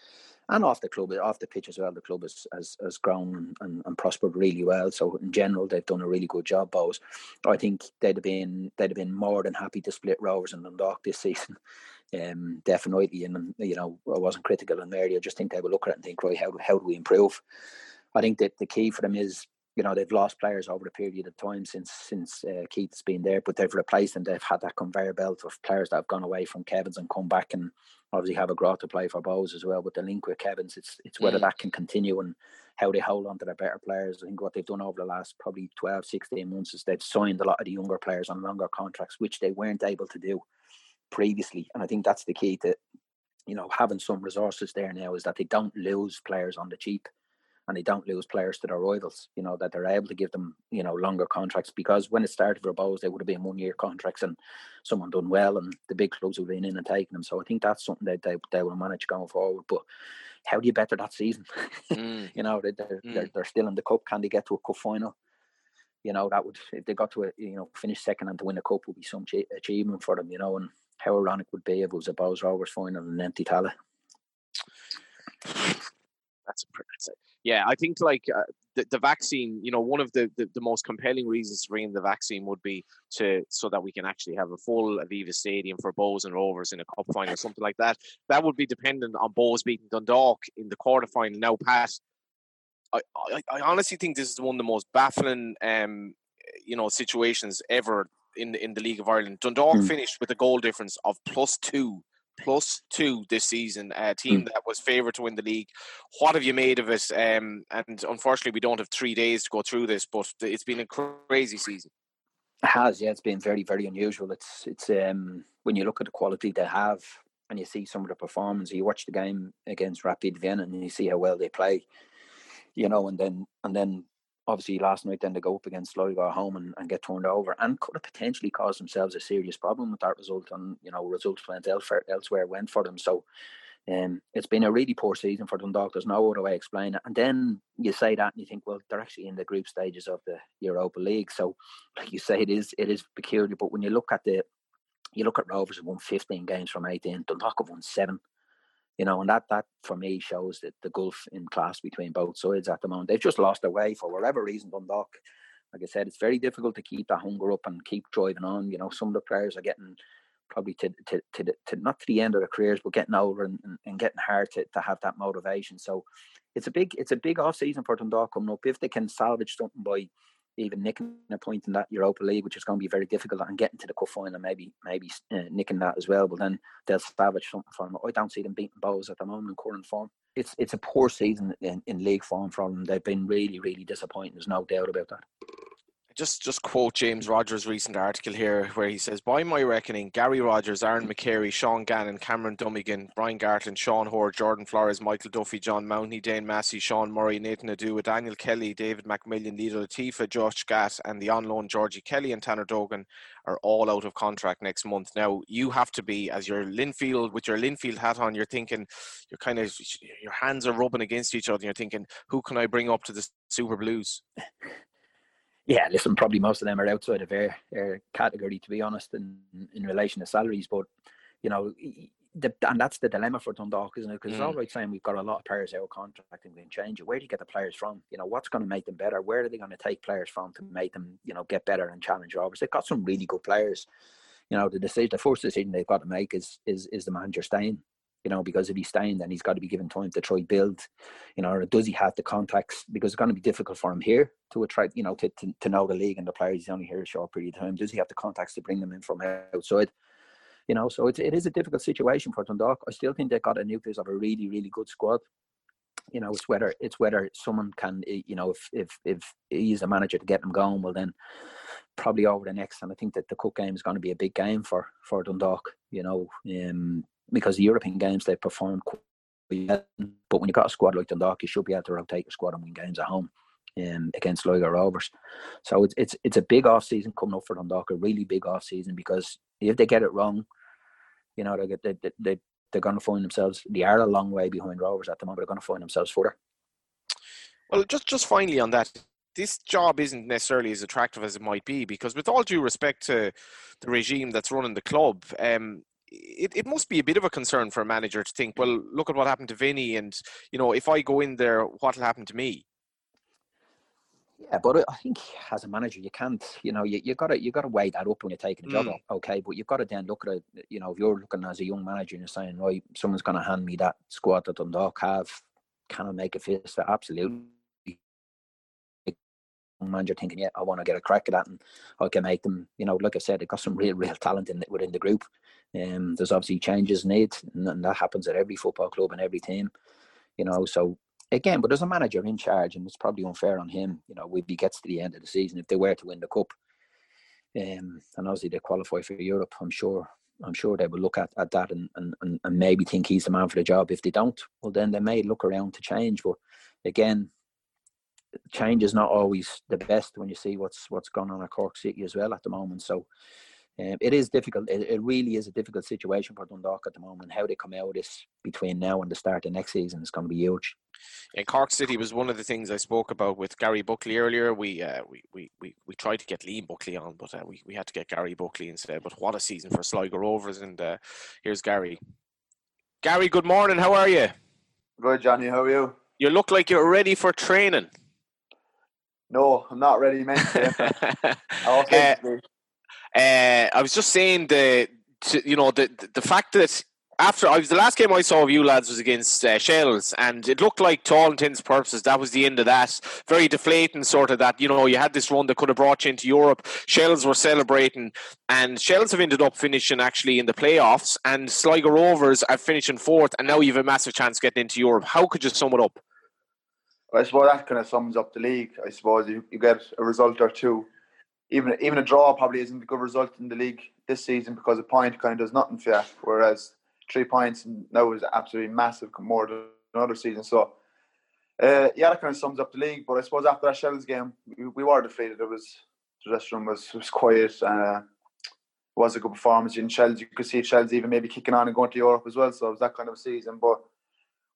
and off the club, off the pitch as well. The club has has, has grown and, and prospered really well. So in general, they've done a really good job. Both, I think they'd have been they'd have been more than happy to split Rovers and Dundalk this (laughs) season. Um, definitely, and you know, I wasn't critical in there. I just think they would look at it and think, right, how how do we improve? I think that the key for them is you know they've lost players over a period of time since since uh, Keith's been there, but they've replaced them. They've had that conveyor belt of players that have gone away from Kevin's and come back, and obviously have a growth to play for Bohs as well. But the link with Kevin's, it's it's whether mm. that can continue and how they hold on to their better players. I think what they've done over the last probably 12, 16 months is they've signed a lot of the younger players on longer contracts, which they weren't able to do previously. And I think that's the key to you know having some resources there now is that they don't lose players on the cheap and they don't lose players to their rivals. You know that they're able to give them you know longer contracts because when it started for Bohs, they would have been one year contracts and someone done well, and the big clubs would have been in and taking them. So I think that's something that they they will manage going forward. But how do you better that season? Mm. (laughs) you know they, they're, mm. they're they're still in the cup. Can they get to a cup final? You know that would if they got to a, you know finish second and to win a cup would be some achievement for them. You know and how ironic would be if it was a Bohs Rovers final and an empty Tallaght. (sighs) (laughs) That's a, that's a yeah, I think like uh, the, the vaccine, you know, one of the, the, the, most compelling reasons to bring in the vaccine would be to so that we can actually have a full Aviva Stadium for Bohs and Rovers in a cup final or something like that. That would be dependent on Bohs beating Dundalk in the quarter final. Now, Pat, I, I, I honestly think this is one of the most baffling, um, you know, situations ever in the, in the League of Ireland. Dundalk mm. finished with a goal difference of plus two plus two this season, a team mm. that was favoured to win the league. What have you made of it? Um, and unfortunately, we don't have three days to go through this, but it's been a crazy season. It has, yeah. It's been very, very unusual. It's, it's um, when you look at the quality they have, and you see some of the performance. You watch the game against Rapid Vienna, and you see how well they play. You know, and then and then obviously last night then they go up against Sligo at home and, and get turned over and could have potentially caused themselves a serious problem with that result and you know results went elsewhere elsewhere went for them so um, it's been a really poor season for Dundalk. There's no other way to explain it. And then you say that, and you think, well, they're actually in the group stages of the Europa League. So, like you say, it is it is peculiar. But when you look at the, you look at Rovers have won 15 games from 18. Dundalk have won seven you know, and that that for me shows that the gulf in class between both sides at the moment. They've just lost their way for whatever reason. Dundalk, like I said, it's very difficult to keep that hunger up and keep driving on. You know, some of the players are getting probably to to to, to not to the end of their careers, but getting older and, and, and getting hard to, to have that motivation. So it's a big it's a big off season for Dundalk coming up. If they can salvage something by even nicking a point in that Europa League, which is going to be very difficult, and getting to the cup final, maybe maybe uh, nicking that as well. But then they'll salvage something from it. I don't see them beating Bohs at the moment in current form. It's it's a poor season in, in league form for them. They've been really really disappointing. There's no doubt about that just just quote James Rogers' recent article here, where he says, "By my reckoning, Gary Rogers, Aaron McCarey, Sean Gannon, Cameron Dummigan, Brian Gartland, Sean Hoare, Jordan Flores, Michael Duffy, John Mountney, Dane Massey, Sean Murray, Nathan Oduwa, Daniel Kelly, David McMillan, Lido Lotefa, Josh Gatt, and the on loan Georgie Kelly and Taner Dogan are all out of contract next month. Now you have to be, as your Linfield with your Linfield hat on, you're thinking, you're kind of your hands are rubbing against each other. You're thinking, who can I bring up to the Super Blues? Yeah, listen, probably most of them are outside of their, their category, to be honest, in, in relation to salaries. But, you know, the, and that's the dilemma for Dundalk, isn't it? Because mm. it's all right saying we've got a lot of players out contracting and change it. Where do you get the players from? You know, what's going to make them better? Where are they going to take players from to make them, you know, get better and challenge Rovers? They've got some really good players. You know, the decision, the first decision they've got to make is is is the manager staying you know, because if he's staying, then he's got to be given time to try build, you know, or does he have the contacts? Because it's going to be difficult for him here to try, you know, to, to, to know the league and the players. He's only here a short period of time. Does he have the contacts to bring them in from outside? You know, so it's, it is a difficult situation for Dundalk. I still think they've got a nucleus of a really, really good squad. You know, it's whether it's whether someone can, eh, you know, if if if he's a manager to get them going, well then probably over the next, and I think that the Cook game is going to be a big game for for Dundalk. You know, um, because the European games they performed quite well. But when you've got a squad like Dundalk, you should be able to rotate your squad and win games at home um, against Sligo Rovers. So it's it's it's a big off season coming up for Dundalk, a really big off season because if they get it wrong, you know they they they, they they're going to find themselves. They are a long way behind Rovers at the moment. They're going to find themselves further. Well, just just finally on that, this job isn't necessarily as attractive as it might be because, with all due respect to the regime that's running the club, um, it, it must be a bit of a concern for a manager to think, well, look at what happened to Vinny, and you know, if I go in there, what'll happen to me? Yeah, but I think as a manager, you can't, you know, you, you gotta you gotta weigh that up when you're taking a job mm. okay? But you've got to then look at it, you know, if you're looking as a young manager and you're saying, right, someone's gonna hand me that squad that Dundalk have, can I make a fist? Absolutely manager thinking, yeah, I want to get a crack at that, and I can make them. You know, like I said, they've got some real, real talent in within the group. Um, there's obviously changes needed, and, and that happens at every football club and every team. You know, so again, but there's a manager in charge, and it's probably unfair on him. You know, if he gets to the end of the season, if they were to win the cup, um, and obviously they qualify for Europe, I'm sure. I'm sure they will look at, at that and, and, and maybe think he's the man for the job. If they don't, well, then they may look around to change. But again, change is not always the best when you see what's what's gone on at Cork City as well at the moment. So um, it is difficult. It, it, really is a difficult situation for Dundalk at the moment. How they come out of this between now and the start of next season is going to be huge. And Cork City was one of the things I spoke about with Gary Buckley earlier. We uh, we, we, we, we tried to get Liam Buckley on, but uh, we, we had to get Gary Buckley instead. But what a season for Sligo Rovers! And uh, here's Gary. Gary, good morning. How are you? Good, Johnny. How are you? You look like you're ready for training. No, I'm not ready, man. uh, uh, I was just saying the, to, you know, the the fact that after I was the last game I saw of you lads was against uh, Shels, and it looked like to all intents purposes that was the end of that. Very deflating, sort of that. You know, you had this run that could have brought you into Europe. Shels were celebrating, and Shels have ended up finishing actually in the playoffs, and Sligo Rovers are finishing fourth, and now you have a massive chance getting into Europe. How could you sum it up? I suppose that kind of sums up the league. I suppose you, you get a result or two even even a draw probably isn't a good result in the league this season because a point kind of does nothing for you. Whereas three points now is absolutely massive, more than another season. So, uh, yeah, that kind of sums up the league. But I suppose after that Shels game, we, we were defeated. It was the dressing was was quiet. Uh, it was a good performance in Shels. You could see Shels even maybe kicking on and going to Europe as well. So it was that kind of a season. But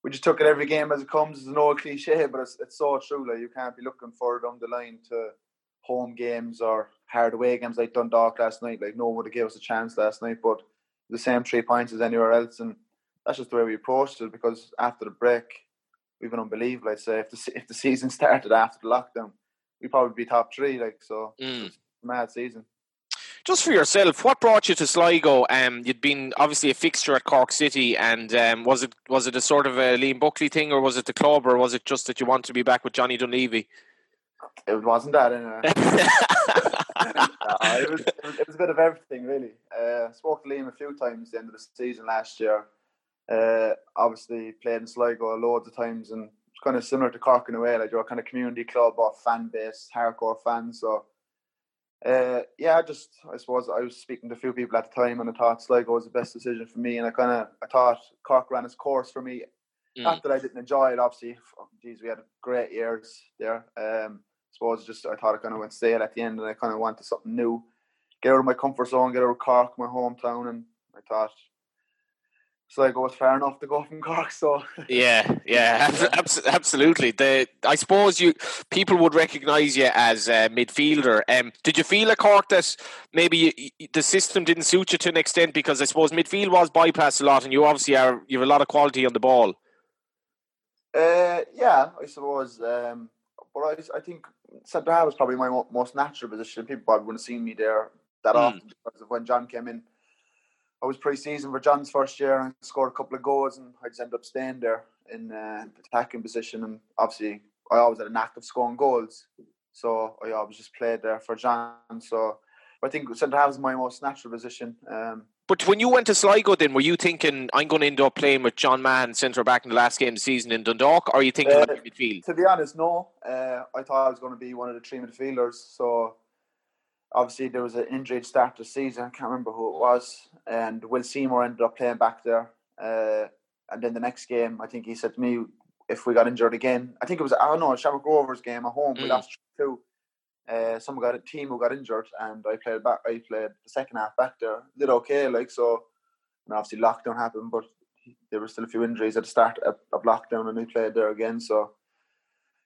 we just took it every game as it comes. It's an old cliche, but it's, it's so true. Like you can't be looking further down the line to home games or hard away games like Dundalk last night. Like no one would have gave us a chance last night, but the same three points as anywhere else, and that's just the way we approached it. Because after the break, we've been unbelievable. I'd say if the if the season (laughs) started after the lockdown, we'd probably be top three. Like so, mm. mad season. Just for yourself, what brought you to Sligo? Um, you'd been obviously a fixture at Cork City, and um, was it was it a sort of a Liam Buckley thing, or was it the club, or was it just that you want to be back with Johnny Dunleavy? It wasn't that (laughs) (laughs) no, it, was, it, was, it was a bit of everything really. Uh, spoke to Liam a few times at the end of the season last year. Uh, obviously played in Sligo loads of times and it's kind of similar to Cork in a way. Like you're a kind of community club or fan base, hardcore fans. So uh, yeah, I just I suppose I was speaking to a few people at the time and I thought Sligo was the best decision for me and I kind of I thought Cork ran its course for me. Mm. Not that I didn't enjoy it, obviously. Geez, we had great years there. Um, suppose just I thought I kind of went stale at the end, and I kind of wanted something new, get out of my comfort zone, get out of Cork, my hometown, and I thought Sligo was fair enough to go from Cork. So yeah, yeah, (laughs) absolutely. The I suppose you people would recognise you as a midfielder. Um, did you feel at Cork that maybe you, the system didn't suit you to an extent because I suppose midfield was bypassed a lot, and you obviously are you have a lot of quality on the ball. Uh, yeah, I suppose. Um, but I, I think centre half was probably my most natural position. People probably wouldn't have seen me there that mm. often because of when John came in. I was pre-season for John's first year and scored a couple of goals, and I just ended up staying there in uh, the attacking position. And obviously, I always had a knack of scoring goals, so I always just played there for John. So I think centre half is my most natural position. Um, but when you went to Sligo, then were you thinking I'm going to end up playing with John Mahon centre back in the last game of the season in Dundalk, or are you thinking uh, midfield? To be honest, no. Uh, I thought I was going to be one of the three midfielders. So obviously there was an injury start the season. I can't remember who it was, and Will Seymour ended up playing back there. Uh, and then the next game, I think he said to me, if we got injured again, I think it was I don't know Shamrock Rovers game at home. Mm. We lost two uh, someone got a team who got injured, and I played back. I played the second half back there. Did okay, like so. And obviously lockdown happened, but there were still a few injuries at the start of, of lockdown, and he played there again. So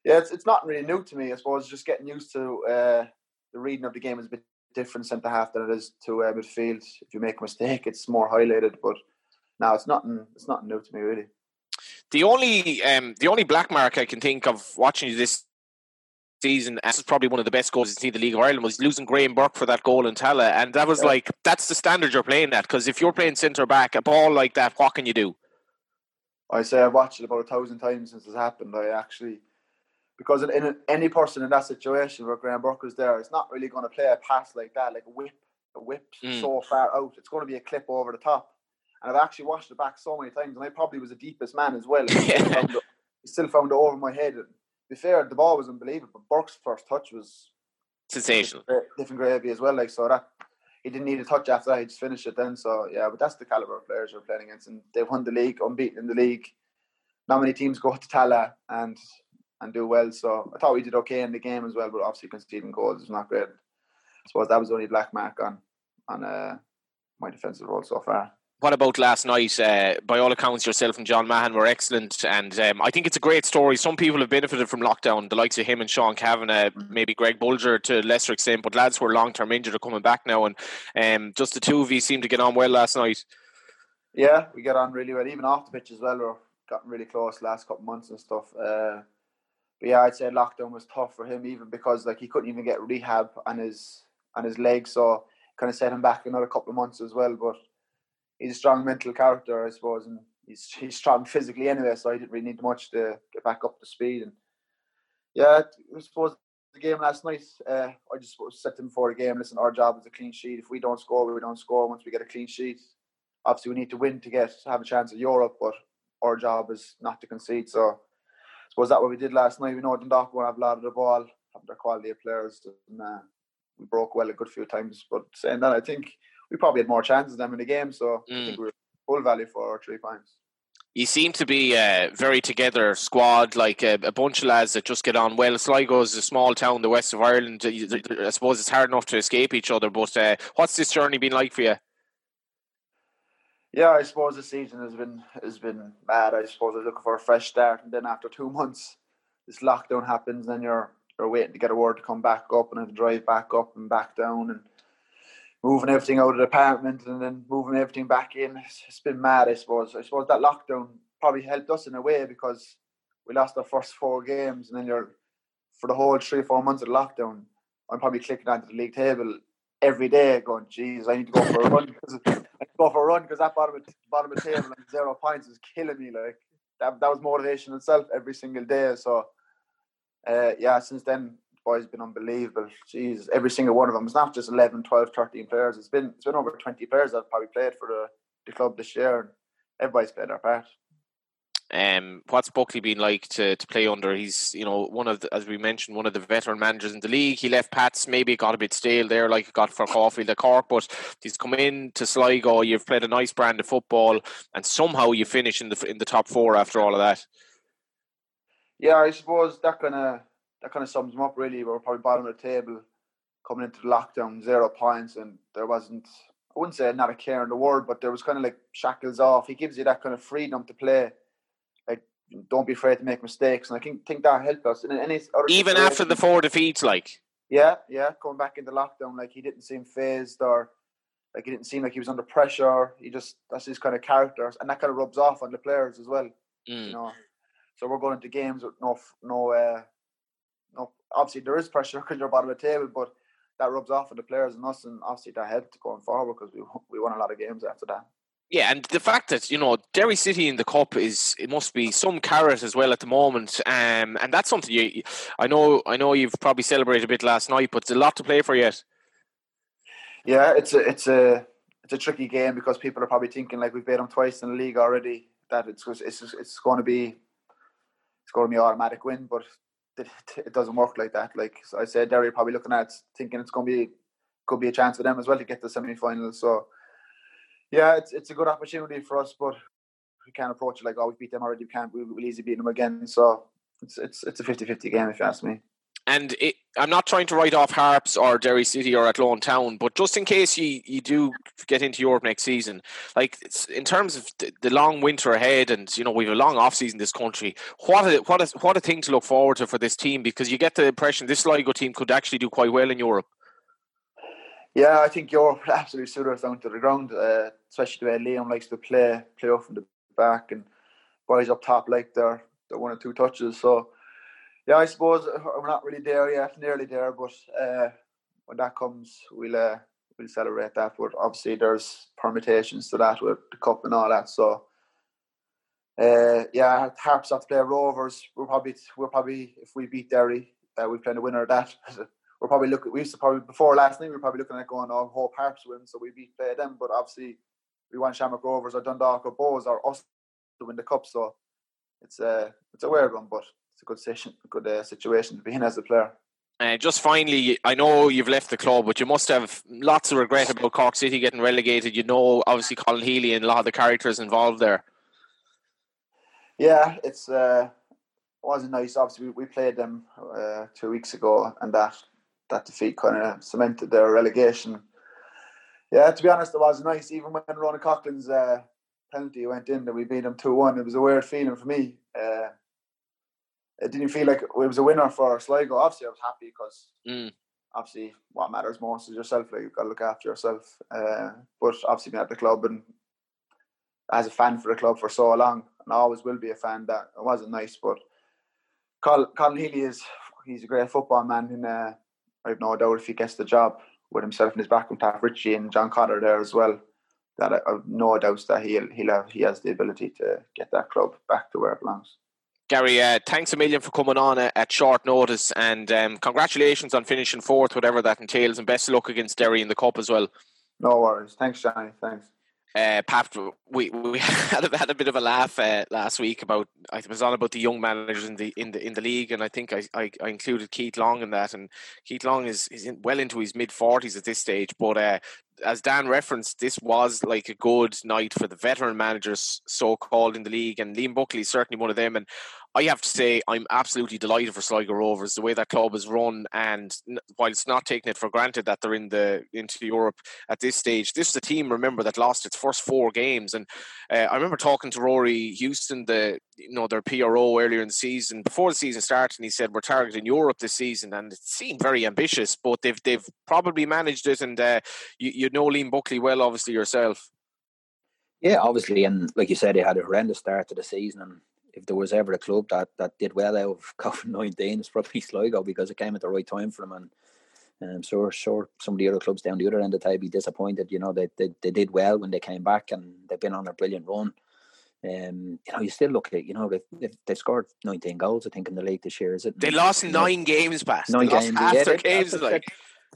yeah, it's it's not really new to me. I suppose just getting used to uh, the reading of the game is a bit different centre half than it is to uh, midfield. If you make a mistake, it's more highlighted. But now it's nothing. It's nothing new to me really. The only um, the only black mark I can think of watching you this season. This is probably one of the best goals in the League of Ireland. Was losing Graham Burke for that goal in Tallaght, and that was yeah. like that's the standard you're playing at. Because if you're playing centre back, a ball like that, what can you do? I say I've watched it about a thousand times since it's happened. I actually because in, in any person in that situation where Graham Burke is there, it's not really going to play a pass like that, like a whip, a whip mm. so far out. It's going to be a clip over the top. And I've actually watched it back so many times, and I probably was the deepest man as well. he, still (laughs) found it, he still found it over my head be fair, the ball was unbelievable. But Burke's first touch was sensational, different gravy as well. Like so that he didn't need a touch after that; he just finished it then. So yeah, but that's the caliber of players we're playing against, and they've won the league, unbeaten in the league. Not many teams go to Tallaght, and and do well. So I thought we did okay in the game as well, but obviously conceding goals is not great. I suppose that was the only black mark on on uh, my defensive role so far what about last night? Uh, by all accounts, yourself and John Mahon were excellent, and um, I think it's a great story. Some people have benefited from lockdown, the likes of him and Sean Kavanagh, mm-hmm. maybe Greg Bolger to a lesser extent, but lads who are long term injured are coming back now, and um, just the two of you seem to get on well last night. Yeah, we get on really well, even off the pitch as well. We're gotten really close last couple of months and stuff. Uh, but yeah, I'd say lockdown was tough for him, even because like he couldn't even get rehab on his on his leg, so kind of set him back another couple of months as well. But he's a strong mental character, I suppose, and he's he's strong (laughs) physically anyway. So he didn't really need much to get back up to speed. And yeah, I suppose the game last night, uh, I just said to him before the game, listen, our job is a clean sheet. If we don't score, we don't score. Once we get a clean sheet, obviously we need to win to get have a chance at Europe. But our job is not to concede. So suppose that what we did last night. We know Dundalk won't have a lot of the ball, have their quality of players, and uh, we broke well a good few times. But saying that, I think we probably had more chances than them in the game. So mm. I think mm. we were full value for our three points. You seem to be a very together squad, like a, a, bunch of lads that just get on well. Sligo is a small town, in the west of Ireland. I suppose it's hard enough to escape each other. But uh, what's this journey been like for you? Yeah, I suppose the season has been has been bad. I suppose I was looking for a fresh start, and then after two (laughs) months, this lockdown happens, and you're you're waiting to get a word to come back up, and have to drive back up and back down, and moving everything out of the apartment and then moving everything back in. It's been mad, I suppose. I suppose that lockdown probably helped us in a way because we lost our first four games, and then you're for the whole three four months of lockdown. I'm probably clicking onto the league table every day, going, "Geez, I need to go for a run." (laughs) Go for a run because that bottom of, bottom of the table like zero points is killing me. Like that, that was motivation itself every single day. So, uh, yeah, since then boys been unbelievable. Jeez, every single one of them. It's not just 11, 12, 13 players. It's been it's been over 20 players that have probably played for the, the club this year. And everybody's played their part. Um, what's Buckley been like to, to play under? He's you know one of the, as we mentioned one of the veteran managers in the league. He left Pats, maybe it got a bit stale there, like it got for Caulfield at Cork, but he's come in to Sligo. You've played a nice brand of football, and somehow you finish in the in the top four after all of that. Yeah, I suppose that kind of that kind of sums him up really. we are probably bottom of the table coming into the lockdown, zero points, and there wasn't. I wouldn't say not a care in the world, but there was kind of like shackles off. He gives you that kind of freedom to play. Don't be afraid to make mistakes, and I think think that helped us. And any even after the four defeats, like yeah, yeah, coming back into lockdown, like he didn't seem phased or like he didn't seem like he was under pressure. He just that's his kind of character, and that kind of rubs off on the players as well. Mm. You know, so we're going into games with no no uh, no, obviously there is pressure (laughs) because you're bottom of the table, but that rubs off on the players and us, and obviously that helped going forward because we we won a lot of games after that. Yeah, and the fact that you know Derry City in the cup is it must be some carrot as well at the moment, um, and that's something you. I know, I know you've probably celebrated a bit last night, but it's a lot to play for yet. Yeah, it's a it's a it's a tricky game because people are probably thinking like we've beat them twice in the league already. That it's it's it's going to be it's going to be automatic win, but it, (laughs) it doesn't work like that. Like I said, Derry are probably looking at thinking it's going to be could be a chance for them as well to get to the semi-finals. So yeah, it's it's a good opportunity for us, but we can't approach it like oh we beat them already. We can't. We will easily beat them again. So it's it's it's a 50-50 game if you ask me and it, I'm not trying to write off Harps or Derry City or Athlone Town, but just in case you, you do get into Europe next season, like in terms of the, the long winter ahead, and you know we have a long off season this country. What a what a what a thing to look forward to for this team because you get the impression this Sligo team could actually do quite well in Europe. Yeah, I think Europe (laughs) absolutely suit down to the ground, uh, especially the way Liam likes to play play off from the back and boys up top like they're one or two touches. So yeah, I suppose uh, we're not really there yet, nearly there, but uh, when that comes, we'll uh, we'll celebrate that. But obviously, there's permutations to that with the cup and all that. So, uh, yeah, Harps have to play Rovers. We're probably we're probably if we beat Derry, uh, we play the winner of that. (laughs) we're probably looking. We used to probably before last night. We are probably looking at going, "Oh, hope Harps win," so we beat play them. But obviously, we want Shamrock Rovers or Dundalk or Bohs or us to win the cup. So it's a it's a weird one, but it's a good session, a good uh, situation to be in as a player. Uh, just finally, I know you've left the club, but you must have lots of regret about Cork City getting relegated. You know, obviously Colin Healy and a lot of the characters involved there. Yeah, it's uh, wasn't nice. Obviously, we, we played them uh, two weeks ago, and that that defeat kind of cemented their relegation. Yeah, to be honest, it was nice. Even when Ronan Coughlan's uh, penalty went in, that we beat them two one. It was a weird feeling for me. Uh, it didn't feel like it was a winner for Sligo. Obviously, I was happy because Mm. obviously what matters most is yourself. Like you've got to look after yourself. Uh, but obviously, being at the club and as a fan for the club for so long, and I always will be a fan. That it wasn't nice, but Colin, Colin Healy is he's a great football man, and uh, I've no doubt if he gets the job with himself and his back with Taff Ritchie and John Cotter there as well, that I, I've no doubts that he'll he'll have he has the ability to get that club back to where it belongs. Gary, uh, thanks a million for coming on uh, at short notice, and um, congratulations on finishing fourth, whatever that entails, and best of luck against Derry in the cup as well. No worries. Thanks, Johnny. Thanks. Uh, Pat, we we (laughs) had a, had a bit of a laugh uh, last week about I was on about the young managers in the in the in the league, and I think I, I, I included Keith Long in that, and Keith Long is is in, well into his mid forties at this stage, but uh, as Dan referenced, this was like a good night for the veteran managers, so called in the league, and Liam Buckley is certainly one of them. And I have to say, I'm absolutely delighted for Sligo Rovers the way that club is run, and while it's not taking it for granted that they're in the into Europe at this stage, this is a team remember that lost its first four games, and uh, I remember talking to Rory Houston, the you know their PRO earlier in the season before the season started, and he said we're targeting Europe this season, and it seemed very ambitious, but they've they've probably managed it, and uh, you you know Liam Buckley well, obviously yourself. Yeah, obviously, and like you said, they had a horrendous start to the season, and if there was ever a club that, that did well out of (laughs) COVID nineteen, it's probably Sligo because it came at the right time for them. And um, so sure, some of the other clubs down the other end of the table be disappointed. You know, they, they they did well when they came back, and they've been on a brilliant run. Um, you know, you still look at you know they've, they've, they've scored nineteen goals, I think, in the league this year. Is it? They lost nine games, Pat. Nine they games. yeah, they, games. Like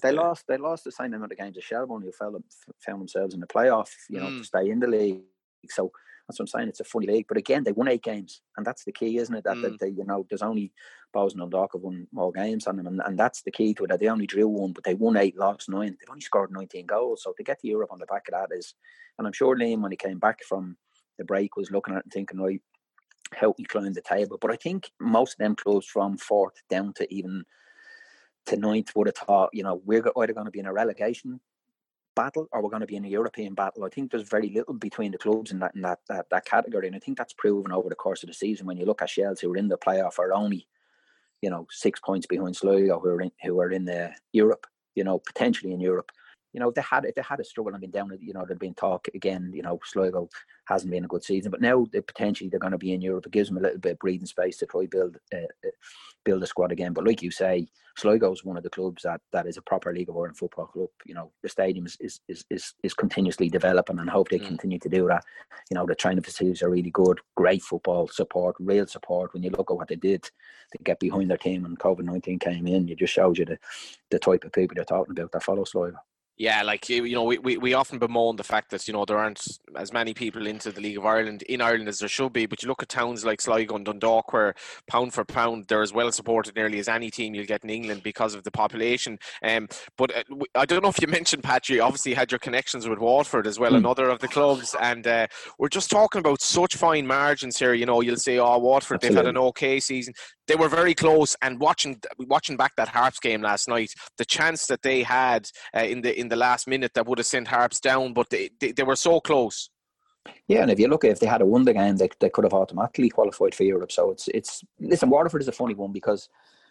they lost. They lost the same amount of games as Shelbourne, who fell, found themselves in the playoff. You know, Mm. to stay in the league. So that's what I'm saying. It's a funny league, but again, they won eight games, and that's the key, isn't it? That, Mm. that they, you know, there's only Bohs and Dundalk have won more games on them, and, and that's the key to it. That they only drew one, but they won eight, lost nine. They've only scored 19 goals, so to get to Europe on the back of that is, and I'm sure Liam when he came back from the break was looking at it and thinking, right, how we climb the table. But I think most of them clubs from fourth down to even to ninth would have thought, you know, we're either going to be in a relegation battle or we're going to be in a European battle. I think there's very little between the clubs in that in that, that that category, and I think that's proven over the course of the season. When you look at Shels, who are in the playoff, are only, you know, six points behind Sligo, who are in who are in the Europe, you know, potentially in Europe. You know, they had if they had a struggle and been down, you know, there'd been talk again. You know, Sligo hasn't been a good season, but now they potentially they're going to be in Europe. It gives them a little bit of breathing space to try build uh, uh, build a squad again. But like you say, Sligo is one of the clubs that, that is a proper League of Ireland football club. You know, the stadium is is is, is, is continuously developing, and I hope they Mm. continue to do that. You know, the training facilities are really good, great football support, real support. When you look at what they did to get behind their team when COVID nineteen came in, it just shows you the the type of people they're talking about that follow Sligo. Yeah, like you you know, we, we, we often bemoan the fact that you know there aren't as many people into the League of Ireland in Ireland as there should be. But you look at towns like Sligo and Dundalk, where pound for pound they're as well supported nearly as any team you'll get in England because of the population. Um, but uh, I don't know if you (laughs) mentioned Pat, you obviously had your connections with Watford as well, Mm. another of the clubs, and uh, we're just talking about such fine margins here. You know, you'll say, "Oh, Watford, they've had an okay season." They were very close, and watching watching back that Harps game last night, the chance that they had uh, in the in the last minute that would have sent Harps down, but they, they, they were so close. Yeah, and if you look at if they had a won the game, they, they could have automatically qualified for Europe. So it's it's listen, Waterford is a funny one because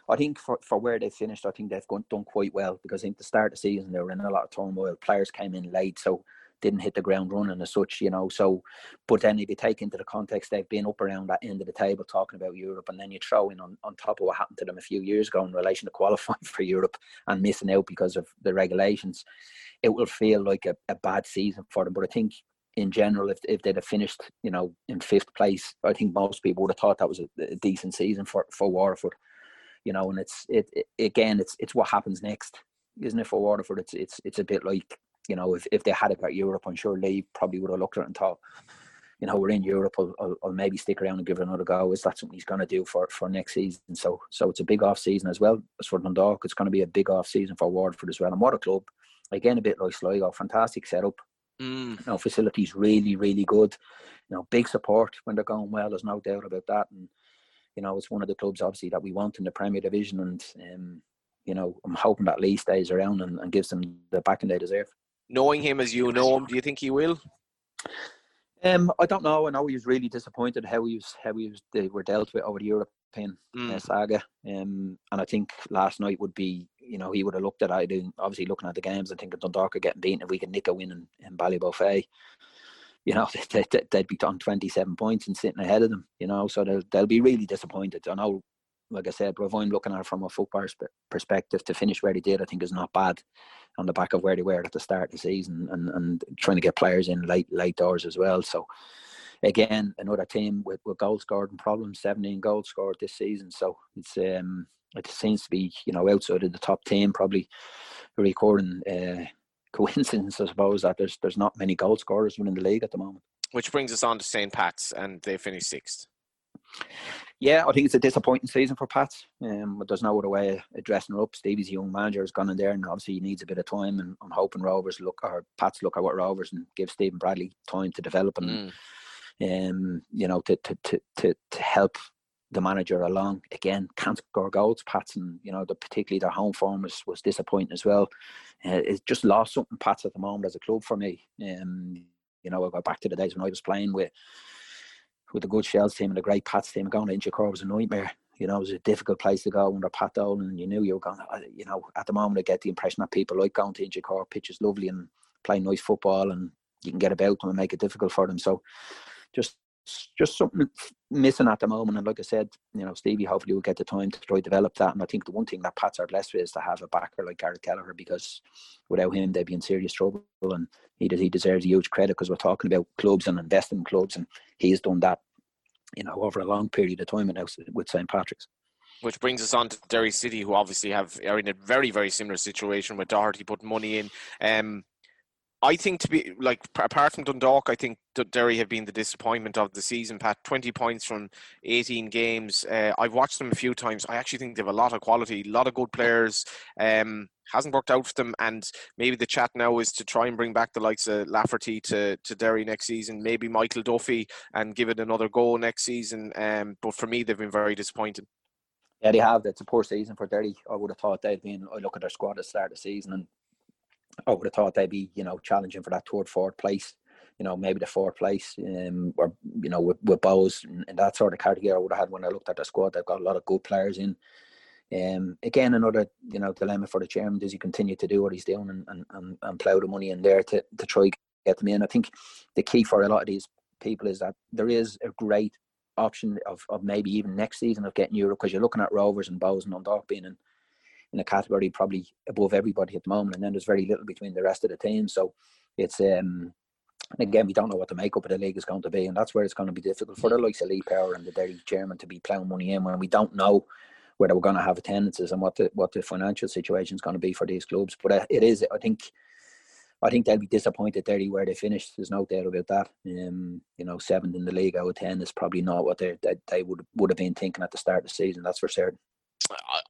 I think for, for where they finished, I think they've gone, done quite well because I think the start of the season they were in a lot of turmoil. Players came in late, so didn't hit the ground running as such, you know. So, but then if you take into the context they've been up around that end of the table talking about Europe, and then you throw in on, on top of what happened to them a few years ago in relation to (laughs) qualifying for Europe and missing out because of the regulations, it will feel like a, a bad season for them. But I think in general, if if they'd have finished, you know, in fifth place, I think most people would have thought that was a, a decent season for for Waterford. You know, and it's it, it again, it's it's what happens next, isn't it? For Waterford, it's it's it's a bit like you know, if if they had it got Europe, I'm sure Lee probably would have looked at it and thought, you know, we're in Europe, I'll, I'll, I'll maybe stick around and give it another go. Is that something he's going to do for for next season? So so it's a big off season as well as for Dundalk. It's going to be a big off season for Waterford as well. And what a club! Again, a bit like Sligo, fantastic setup Mm. you know, facilities really, really good. You know, big support when they're going well. There's no doubt about that. And you know, it's one of the clubs obviously that we want in the Premier Division, and um, you know, I'm hoping that Lee stays around and, and gives them the backing they deserve. Knowing him as you know him, do you think he will? Um, I don't know. I know he was really disappointed how he was how he was they were dealt with over the European mm. uh, saga. Um, and I think last night would be you know he would have looked at it. Obviously, looking at the games, I think Dundalk are getting beaten. If we can nick a win in, in Ballybofey, you know (laughs) they, would they, be on twenty seven points and sitting ahead of them. You know, so they'll they'll be really disappointed. I know like I said, Rovine looking at it from a football perspective to finish where they did, I think is not bad on the back of where they were at the start of the season and, and trying to get players in late late doors as well. So again, another team with, with goal scored and problems, 17 goals scored this season. So it's um it seems to be, you know, outside of the top team, probably recording uh, (laughs) coincidence, I suppose, that there's there's not many goal scorers within the league at the moment. Which brings us on to St. Pat's and they finished sixth. Yeah, I think it's a disappointing season for Pats. Um, but there's no other way of dressing her up. Stevie's a young manager has gone in there, and obviously he needs a bit of time. And I'm hoping Rovers look or Pats look at what Rovers and give Stephen Bradley time to develop and, mm. um, you know, to, to to to to help the manager along. Again, can't score goals, Pats, and you know, the, particularly their home form was, was disappointing as well. Uh, it's just lost something Pats at the moment as a club for me. Um, you know, I go back to the days when I was playing with with a good Shells team and a great Pats team. Going to Inchicore was a nightmare. You know, it was a difficult place to go under Pat Dolan, and you knew you were going. To, uh, you know, at the moment, I get the impression that people like going to Inchicore. Pitch is lovely and playing nice football, and you can get about them and make it difficult for them. So, just just something missing at the moment. And like I said, you know, Stevie hopefully will get the time to try develop that. And I think the one thing that Pats are blessed with is to have a backer like Gareth Kelleher because without him they'd be in serious trouble. And he does, he deserves huge credit because we're talking about clubs and investing in clubs, and he's done that you know, over a long period of time now with St. Patrick's. Which brings us on to Derry City, who obviously have are in a very, very similar situation with Doherty putting money in. Um, I think to be like apart from Dundalk, I think Derry have been the disappointment of the season. Pat, twenty points from eighteen games. Uh, I've watched them a few times. I actually think they have a lot of quality, a lot of good players. Um, hasn't worked out for them, and maybe the chat now is to try and bring back the likes of Lafferty to, to Derry next season. Maybe Michael Duffy and give it another go next season. Um, but for me, they've been very disappointing. Yeah, they have. It's a poor season for Derry. I would have thought they'd been. I look at their squad at the start of the season, and I would have thought they'd be, you know, challenging for that third, fourth place. You know, maybe the fourth place, um, or you know, with, with and, and that sort of category. I would have had when I looked at the squad. They've got a lot of good players in. Um, again, another you know dilemma for the chairman. Does he continue to do what he's doing and, and, and, and plough the money in there to, to try get them in? I think the key for a lot of these people is that there is a great option of, of maybe even next season of getting Europe because you're looking at Rovers and Bohs and Dundalk being in in a category probably above everybody at the moment, and then there's very little between the rest of the team. So it's um and again, we don't know what the makeup of the league is going to be, and that's where it's going to be difficult for the likes of Lee Power and the Derry chairman to be ploughing money in when we don't know whether we're going to have attendances and what the what the financial situation is going to be for these clubs. But uh, it is, I think, I think they'll be disappointed Derry where they finished. There's no doubt about that. Um, you know, seventh in the league out of ten is probably not what they they, they would would have been thinking at the start of the season. That's for certain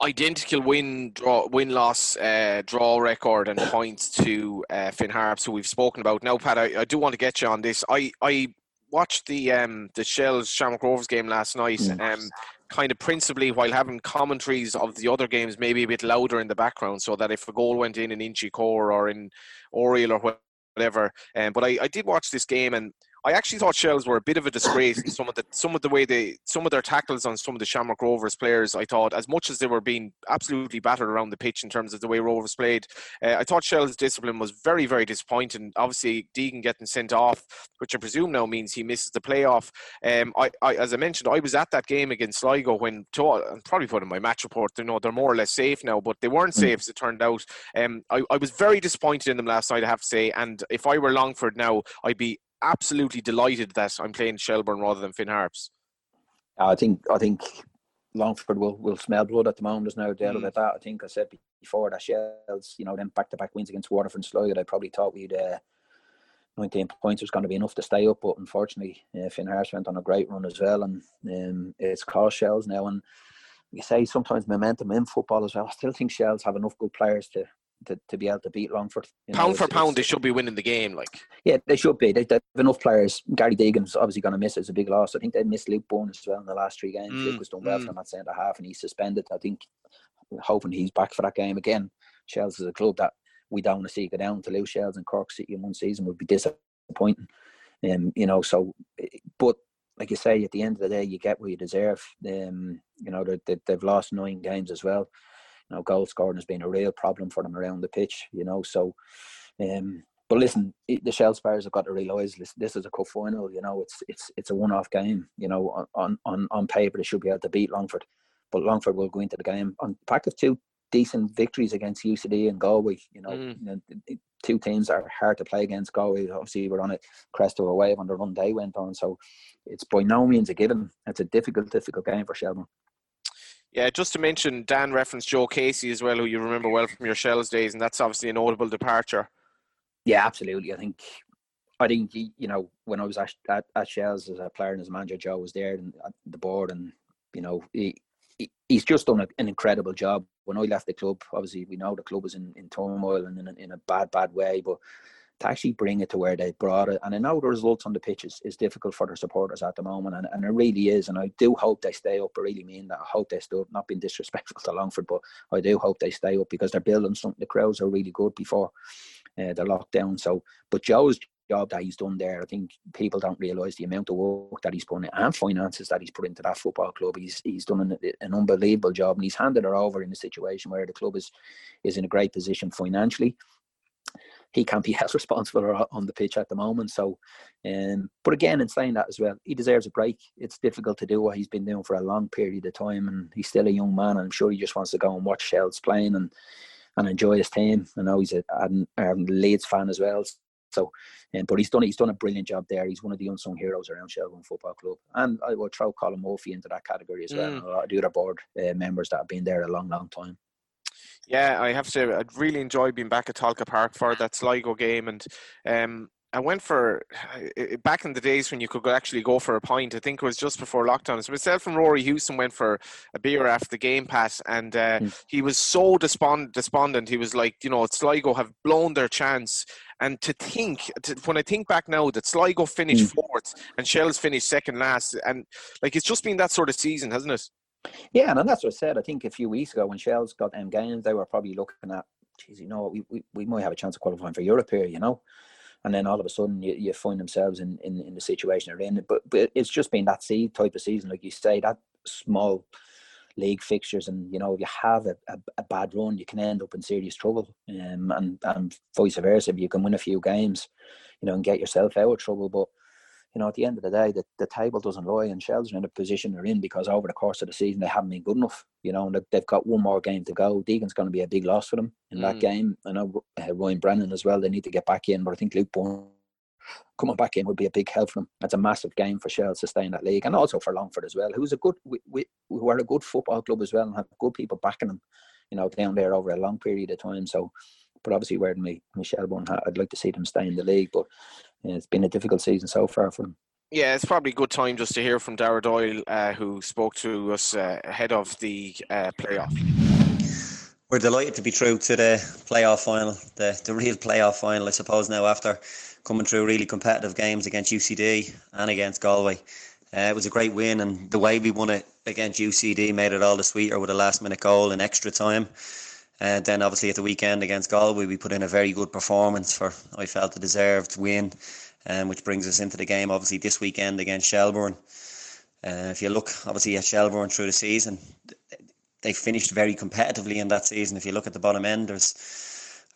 identical win draw win loss uh, draw record and points to uh, Finn Harps, who we've spoken about. Now, Pat, I, I, do want to get you on this. I I watched the um the Shels Shamrock Rovers game last night. Mm. Um, kind of principally while having commentaries of the other games maybe a bit louder in the background, so that if a goal went in in Inchicore or in Oriel or whatever. Um, but I, I did watch this game and I actually thought Shels were a bit of a disgrace in some of the some of the way they some of their tackles on some of the Shamrock Rovers players. I thought as much as they were being absolutely battered around the pitch in terms of the way Rovers played, uh, I thought Shels' discipline was very very disappointing. Obviously, Deegan getting sent off, which I presume now means he misses the playoff. Um, I, I, as I mentioned, I was at that game against Sligo when to, I'm probably put in my match report. You know they're more or less safe now, but they weren't mm. safe as it turned out. Um, I, I was very disappointed in them last night. I have to say, and if I were Longford now, I'd be absolutely delighted that I'm playing Shelbourne rather than Finn Harps. I think I think Longford will, will smell blood at the moment. There's no doubt mm. about that. I think I said before that Shels, you know, then back to back wins against Waterford and Sligo, I probably thought we'd uh, 19 points was going to be enough to stay up, but unfortunately, uh, Finn Harps went on a great run as well, and um, it's cost Shels now. And you say sometimes momentum in football as well. I still think Shels have enough good players to to, to be able to beat Longford. You pound know, for pound, they should be winning the game. Like yeah, they should be. They, have enough players. Gary Deegan's obviously going to miss it. It's a big loss. I think they missed Luke Byrne as well in the last three games. Mm, Luke was done well mm. for them at centre half, and he's suspended. I think hoping he's back for that game again. Shels is a club that we don't want to see go down to lose Shels and Cork City in one season would be disappointing. Um, you know, so but like you say, at the end of the day, you get what you deserve. Um, you know, they, they've lost nine games as well. You know, goal scoring has been a real problem for them around the pitch. You know, so. Um, but listen, the Shels players have got to realise this, this is a cup final. You know, it's it's it's a one-off game. You know, on on on paper they should be able to beat Longford, but Longford will go into the game on the back of two decent victories against UCD and Galway. You know, mm. you know, two teams that are hard to play against. Galway, obviously, we're on a crest of a wave on the run they went on. So it's by no means a given. It's a difficult, difficult game for Shelbourne. Yeah, just to mention, Dan referenced Joe Casey as well, who you remember well from your Shels days, and that's obviously a notable departure. Yeah, absolutely. I think, I think you know when I was at, at, at Shels as a player and as a manager, Joe was there and at the board, and you know he, he he's just done a, an incredible job when I left the club, obviously we know the club was in, in turmoil and in a, in a bad, bad way, but to actually bring it to where they brought it. And I know the results on the pitch is, is difficult for their supporters at the moment, and, and it really is. And I do hope they stay up. I really mean that. I hope they stay up, not being disrespectful to Longford, but I do hope they stay up because they're building something. The crowds are really good before uh, they're locked down. So, but Joe's job that he's done there. I think people don't realise the amount of work that he's put in and finances that he's put into that football club. He's he's done an, an unbelievable job and he's handed it over in a situation where the club is is in a great position financially. He can't be (laughs) held responsible on the pitch at the moment. So, um, but again, in saying that as well, he deserves a break. It's difficult to do what he's been doing for a long period of time, and he's still a young man. And I'm sure he just wants to go and watch Shels playing and and enjoy his team. I know he's a, a, a Leeds fan as well, so, um, but he's done he's done a brilliant job there. He's one of the unsung heroes around Shelbourne Football Club, and I would throw Colin Murphy into that category as well. Mm. a lot of the other board uh, members that have been there a long, long time. Yeah, I have to say, I'd really enjoy being back at Tolka Park for that Sligo game, and um, I went for (sighs) back in the days when you could actually go for a pint. I think it was just before lockdown. So myself and Rory Houston went for a beer after the game pass, and uh, mm. he was so despond- despondent. He was like, you know, Sligo have blown their chance. And to think, to, when I think back now, that Sligo finished mm. fourth and Shels finished second last, and like it's just been that sort of season, hasn't it? Yeah, and that's what I said. I think a few weeks ago when Shels got them games, they were probably looking at, geez, you know, we, we, we might have a chance of qualifying for Europe here, you know and then all of a sudden you, you find themselves in, in, in the situation they're in. But but it's just been that seed type of season, like you say, that small league fixtures, and you know if you have a, a, a bad run, you can end up in serious trouble, um, and and vice versa. If you can win a few games, you know, and get yourself out of trouble, but you know, at the end of the day, the, the table doesn't lie, and Shels are in the position they're in because over the course of the season they haven't been good enough. You know, and they've got one more game to go. Deegan's going to be a big loss for them in mm. that game. I know uh, Ryan Brennan as well. They need to get back in, but I think Luke Byrne coming back in would be a big help for them. That's a massive game for Shels to stay in that league, and also for Longford as well, who's a good, we, we, who are a good football club as well, and have good people backing them. You know, down there over a long period of time. So but obviously wearing my, my Shelbourne hat, I'd like to see them stay in the league. But it's been a difficult season so far for them. Yeah, it's probably a good time just to hear from Daire Doyle, uh, who spoke to us uh, ahead of the uh, playoff. We're delighted to be through to the playoff final, the, the real playoff final, I suppose, now after coming through really competitive games against UCD and against Galway. Uh, it was a great win, and the way we won it against UCD made it all the sweeter with a last minute goal in extra time. And then, obviously, at the weekend against Galway, we put in a very good performance for, I felt, a deserved win um, which brings us into the game obviously this weekend against Shelbourne. Uh, if you look obviously at Shelbourne through the season, they finished very competitively in that season. If you look at the bottom end, there's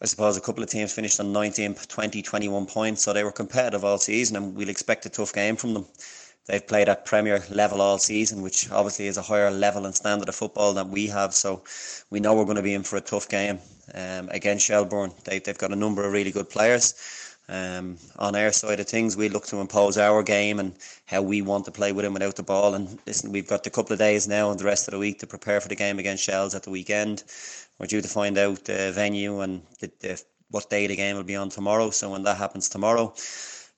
I suppose a couple of teams finished on 19, 20, 21 points, so they were competitive all season, and we'll expect a tough game from them. They've played at Premier level all season, which obviously is a higher level and standard of football than we have. So we know we're going to be in for a tough game um, against Shelbourne. They, they've got a number of really good players. Um, on our side of things, we look to impose our game and how we want to play with and without the ball. And listen, we've got a couple of days now and the rest of the week to prepare for the game against Shels at the weekend. We're due to find out the venue and the, the, what day the game will be on tomorrow. So when that happens tomorrow,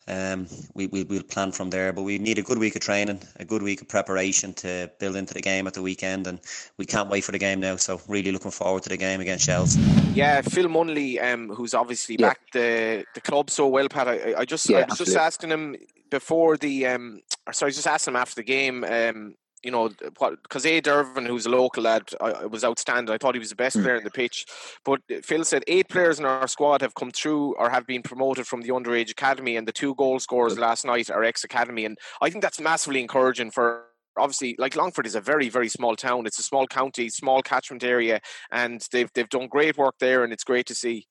um, we, we, we'll plan from there. But we need a good week of training, a good week of preparation to build into the game at the weekend. And we can't wait for the game now. So, really looking forward to the game against Shels. Yeah, Phil Munnelly, um, who's obviously yeah. backed the, the club so well, Pat. I, I just, yeah, I was absolutely. just asking him before the, um, sorry, just asking him after the game. Um, you know, because Aodh Dervin, who's a local lad, I, was outstanding. I thought he was the best mm. player in the pitch. But Phil said eight players in our squad have come through or have been promoted from the underage academy, and the two goal scorers last night are ex academy. And I think that's massively encouraging for obviously like Longford is a very very small town. It's a small county, small catchment area, and they've they've done great work there, and it's great to see.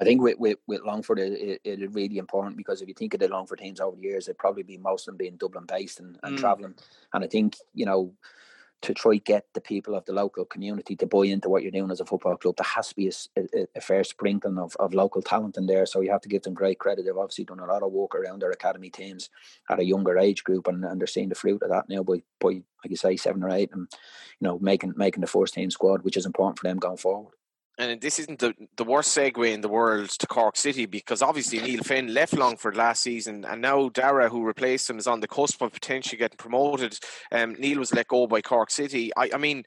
I think with, with, with Longford, it, it, it, really important because if you think of the Longford teams over the years, it'd probably be most of them being Dublin based and, and mm. travelling. And I think, you know, to try get the people of the local community to buy into what you're doing as a football club, there has to be a, a, a, fair sprinkling of, of local talent in there. So you have to give them great credit. They've obviously done a lot of work around their academy teams at a younger age group, and, and they're seeing the fruit of that now by, by like you say, seven or eight, and you know making making the first team squad, which is important for them going forward and this isn't the, the worst segue in the world to Cork City because obviously Neil Finn left Longford last season and now Daire, who replaced him, is on the cusp of potentially getting promoted. Um, Neil was let go by Cork City. I, I mean,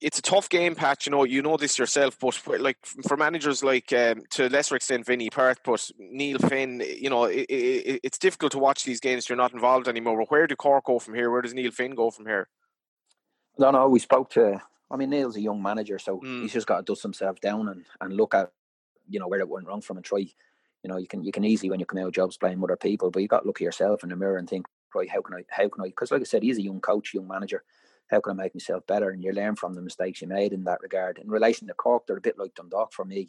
it's a tough game, Pat. You know, you know this yourself. But like for managers like um, to a lesser extent Vinny Perth, but Neil Finn, you know, it, it, it's difficult to watch these games. You're not involved anymore. Where do Cork go from here? Where does Neil Finn go from here? No, no. We spoke to I mean, Neil's a young manager, so mm. he's just got to dust himself down and, and look at, you know, where it went wrong from and try. You know, you can you can easily when you come out jobs blame other people, but you got to look at yourself in the mirror and think, right, how can I, how can I? Because like I said, he's a young coach, young manager. How can I make myself better? And you learn from the mistakes you made in that regard. In relation to Cork, they're a bit like Dundalk for me.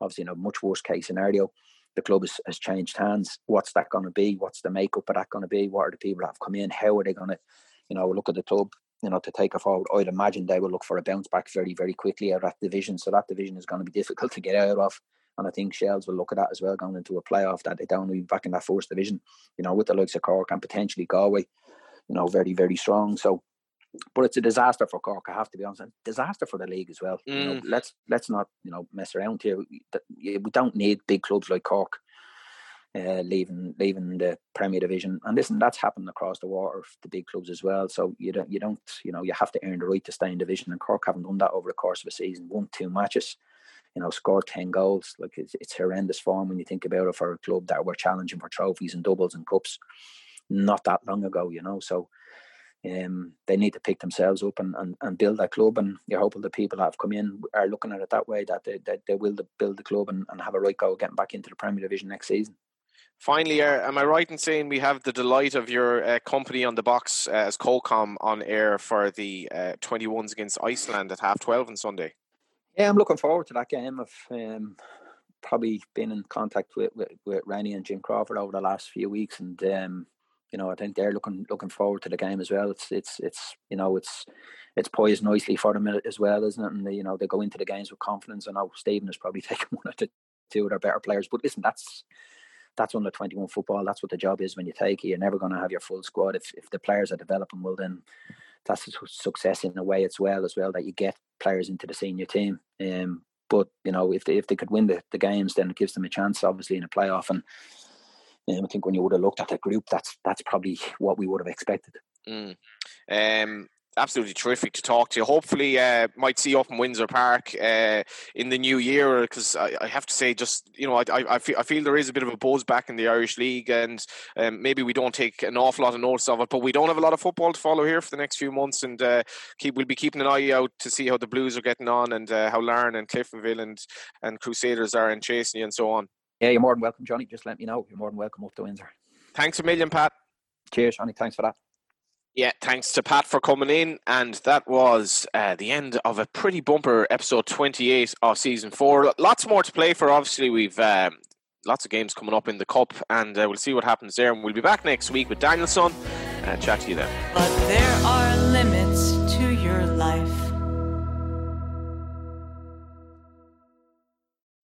Obviously, in a much worse case scenario, the club has, has changed hands. What's that going to be? What's the makeup of that going to be? What are the people that have come in? How are they going to, you know, look at the club? You know, to take a forward. I'd imagine they will look for a bounce back very, very quickly out of that division. So that division is going to be (laughs) difficult to get out of. And I think Shels will look at that as well going into a playoff that they don't be back in that first division, you know, with the likes of Cork and potentially Galway, you know, very, very strong. So but it's a disaster for Cork. I have to be honest. Disaster for the league as well. Mm. You know, mm. let's let's not you know mess around here. We don't need big clubs like Cork uh, leaving leaving the Premier Division. And listen, that's happened across the water the big clubs as well. So you don't you don't you know you have to earn the right to stay in division. And Cork haven't done that over the course of a season. Won two matches, you know, scored ten goals. Like it's, it's horrendous form when you think about it for a club that were challenging for trophies and doubles and cups not that long ago. You know, so. Um, they need to pick themselves up and, and, and build that club. And you're hoping the people that have come in are looking at it that way, that they, that they will build the club and, and have a right go getting back into the Premier Division next season. Finally, uh, am I right in saying we have the delight of your uh, company on the box uh, as Colcom on air for the uh, 21s against Iceland at half 12 on Sunday? Yeah, I'm looking forward to that game. I've um, probably been in contact with, with, with Rennie and Jim Crawford over the last few weeks, and um, you know, I think they're looking looking forward to the game as well. It's it's it's you know it's it's poised nicely for them as well, isn't it? And they, you know they go into the games with confidence. I know Stephen has probably (laughs) taken one of the two of their better players, but listen, that's that's under 21 football. That's what the job is when you take it. You're never going to have your full squad. If, if the players are developing well, then that's success in a way as well, as well, that you get players into the senior team. Um, but, you know, if they, if they could win the, the games, then it gives them a chance, obviously, in a playoff. And um, I think when you would have looked at the group, that's that's probably what we would have expected. Mm. Um, absolutely terrific to talk to you. Hopefully, uh, might see you up in Windsor Park uh, in the new year. Because I, I, have to say, just you know, I, I, feel, I feel there is a bit of a buzz back in the Irish League, and um, maybe we don't take an awful lot of notice of it. But we don't have a lot of football to follow here for the next few months, and uh, keep we'll be keeping an eye out to see how the Blues are getting on, and uh, how Larne and Cliftonville and and Crusaders are in chasing you, and so on. Yeah, you're more than welcome, Johnny. Just let me know. You're more than welcome up to Windsor. Thanks a million, Pat. Cheers, Johnny. Thanks for that. Yeah, thanks to Pat for coming in. And that was uh, the end of a pretty bumper episode 28 of season four. Lots more to play for. Obviously, we've um, lots of games coming up in the Cup, and uh, we'll see what happens there. And we'll be back next week with Danielson. Uh, chat to you then.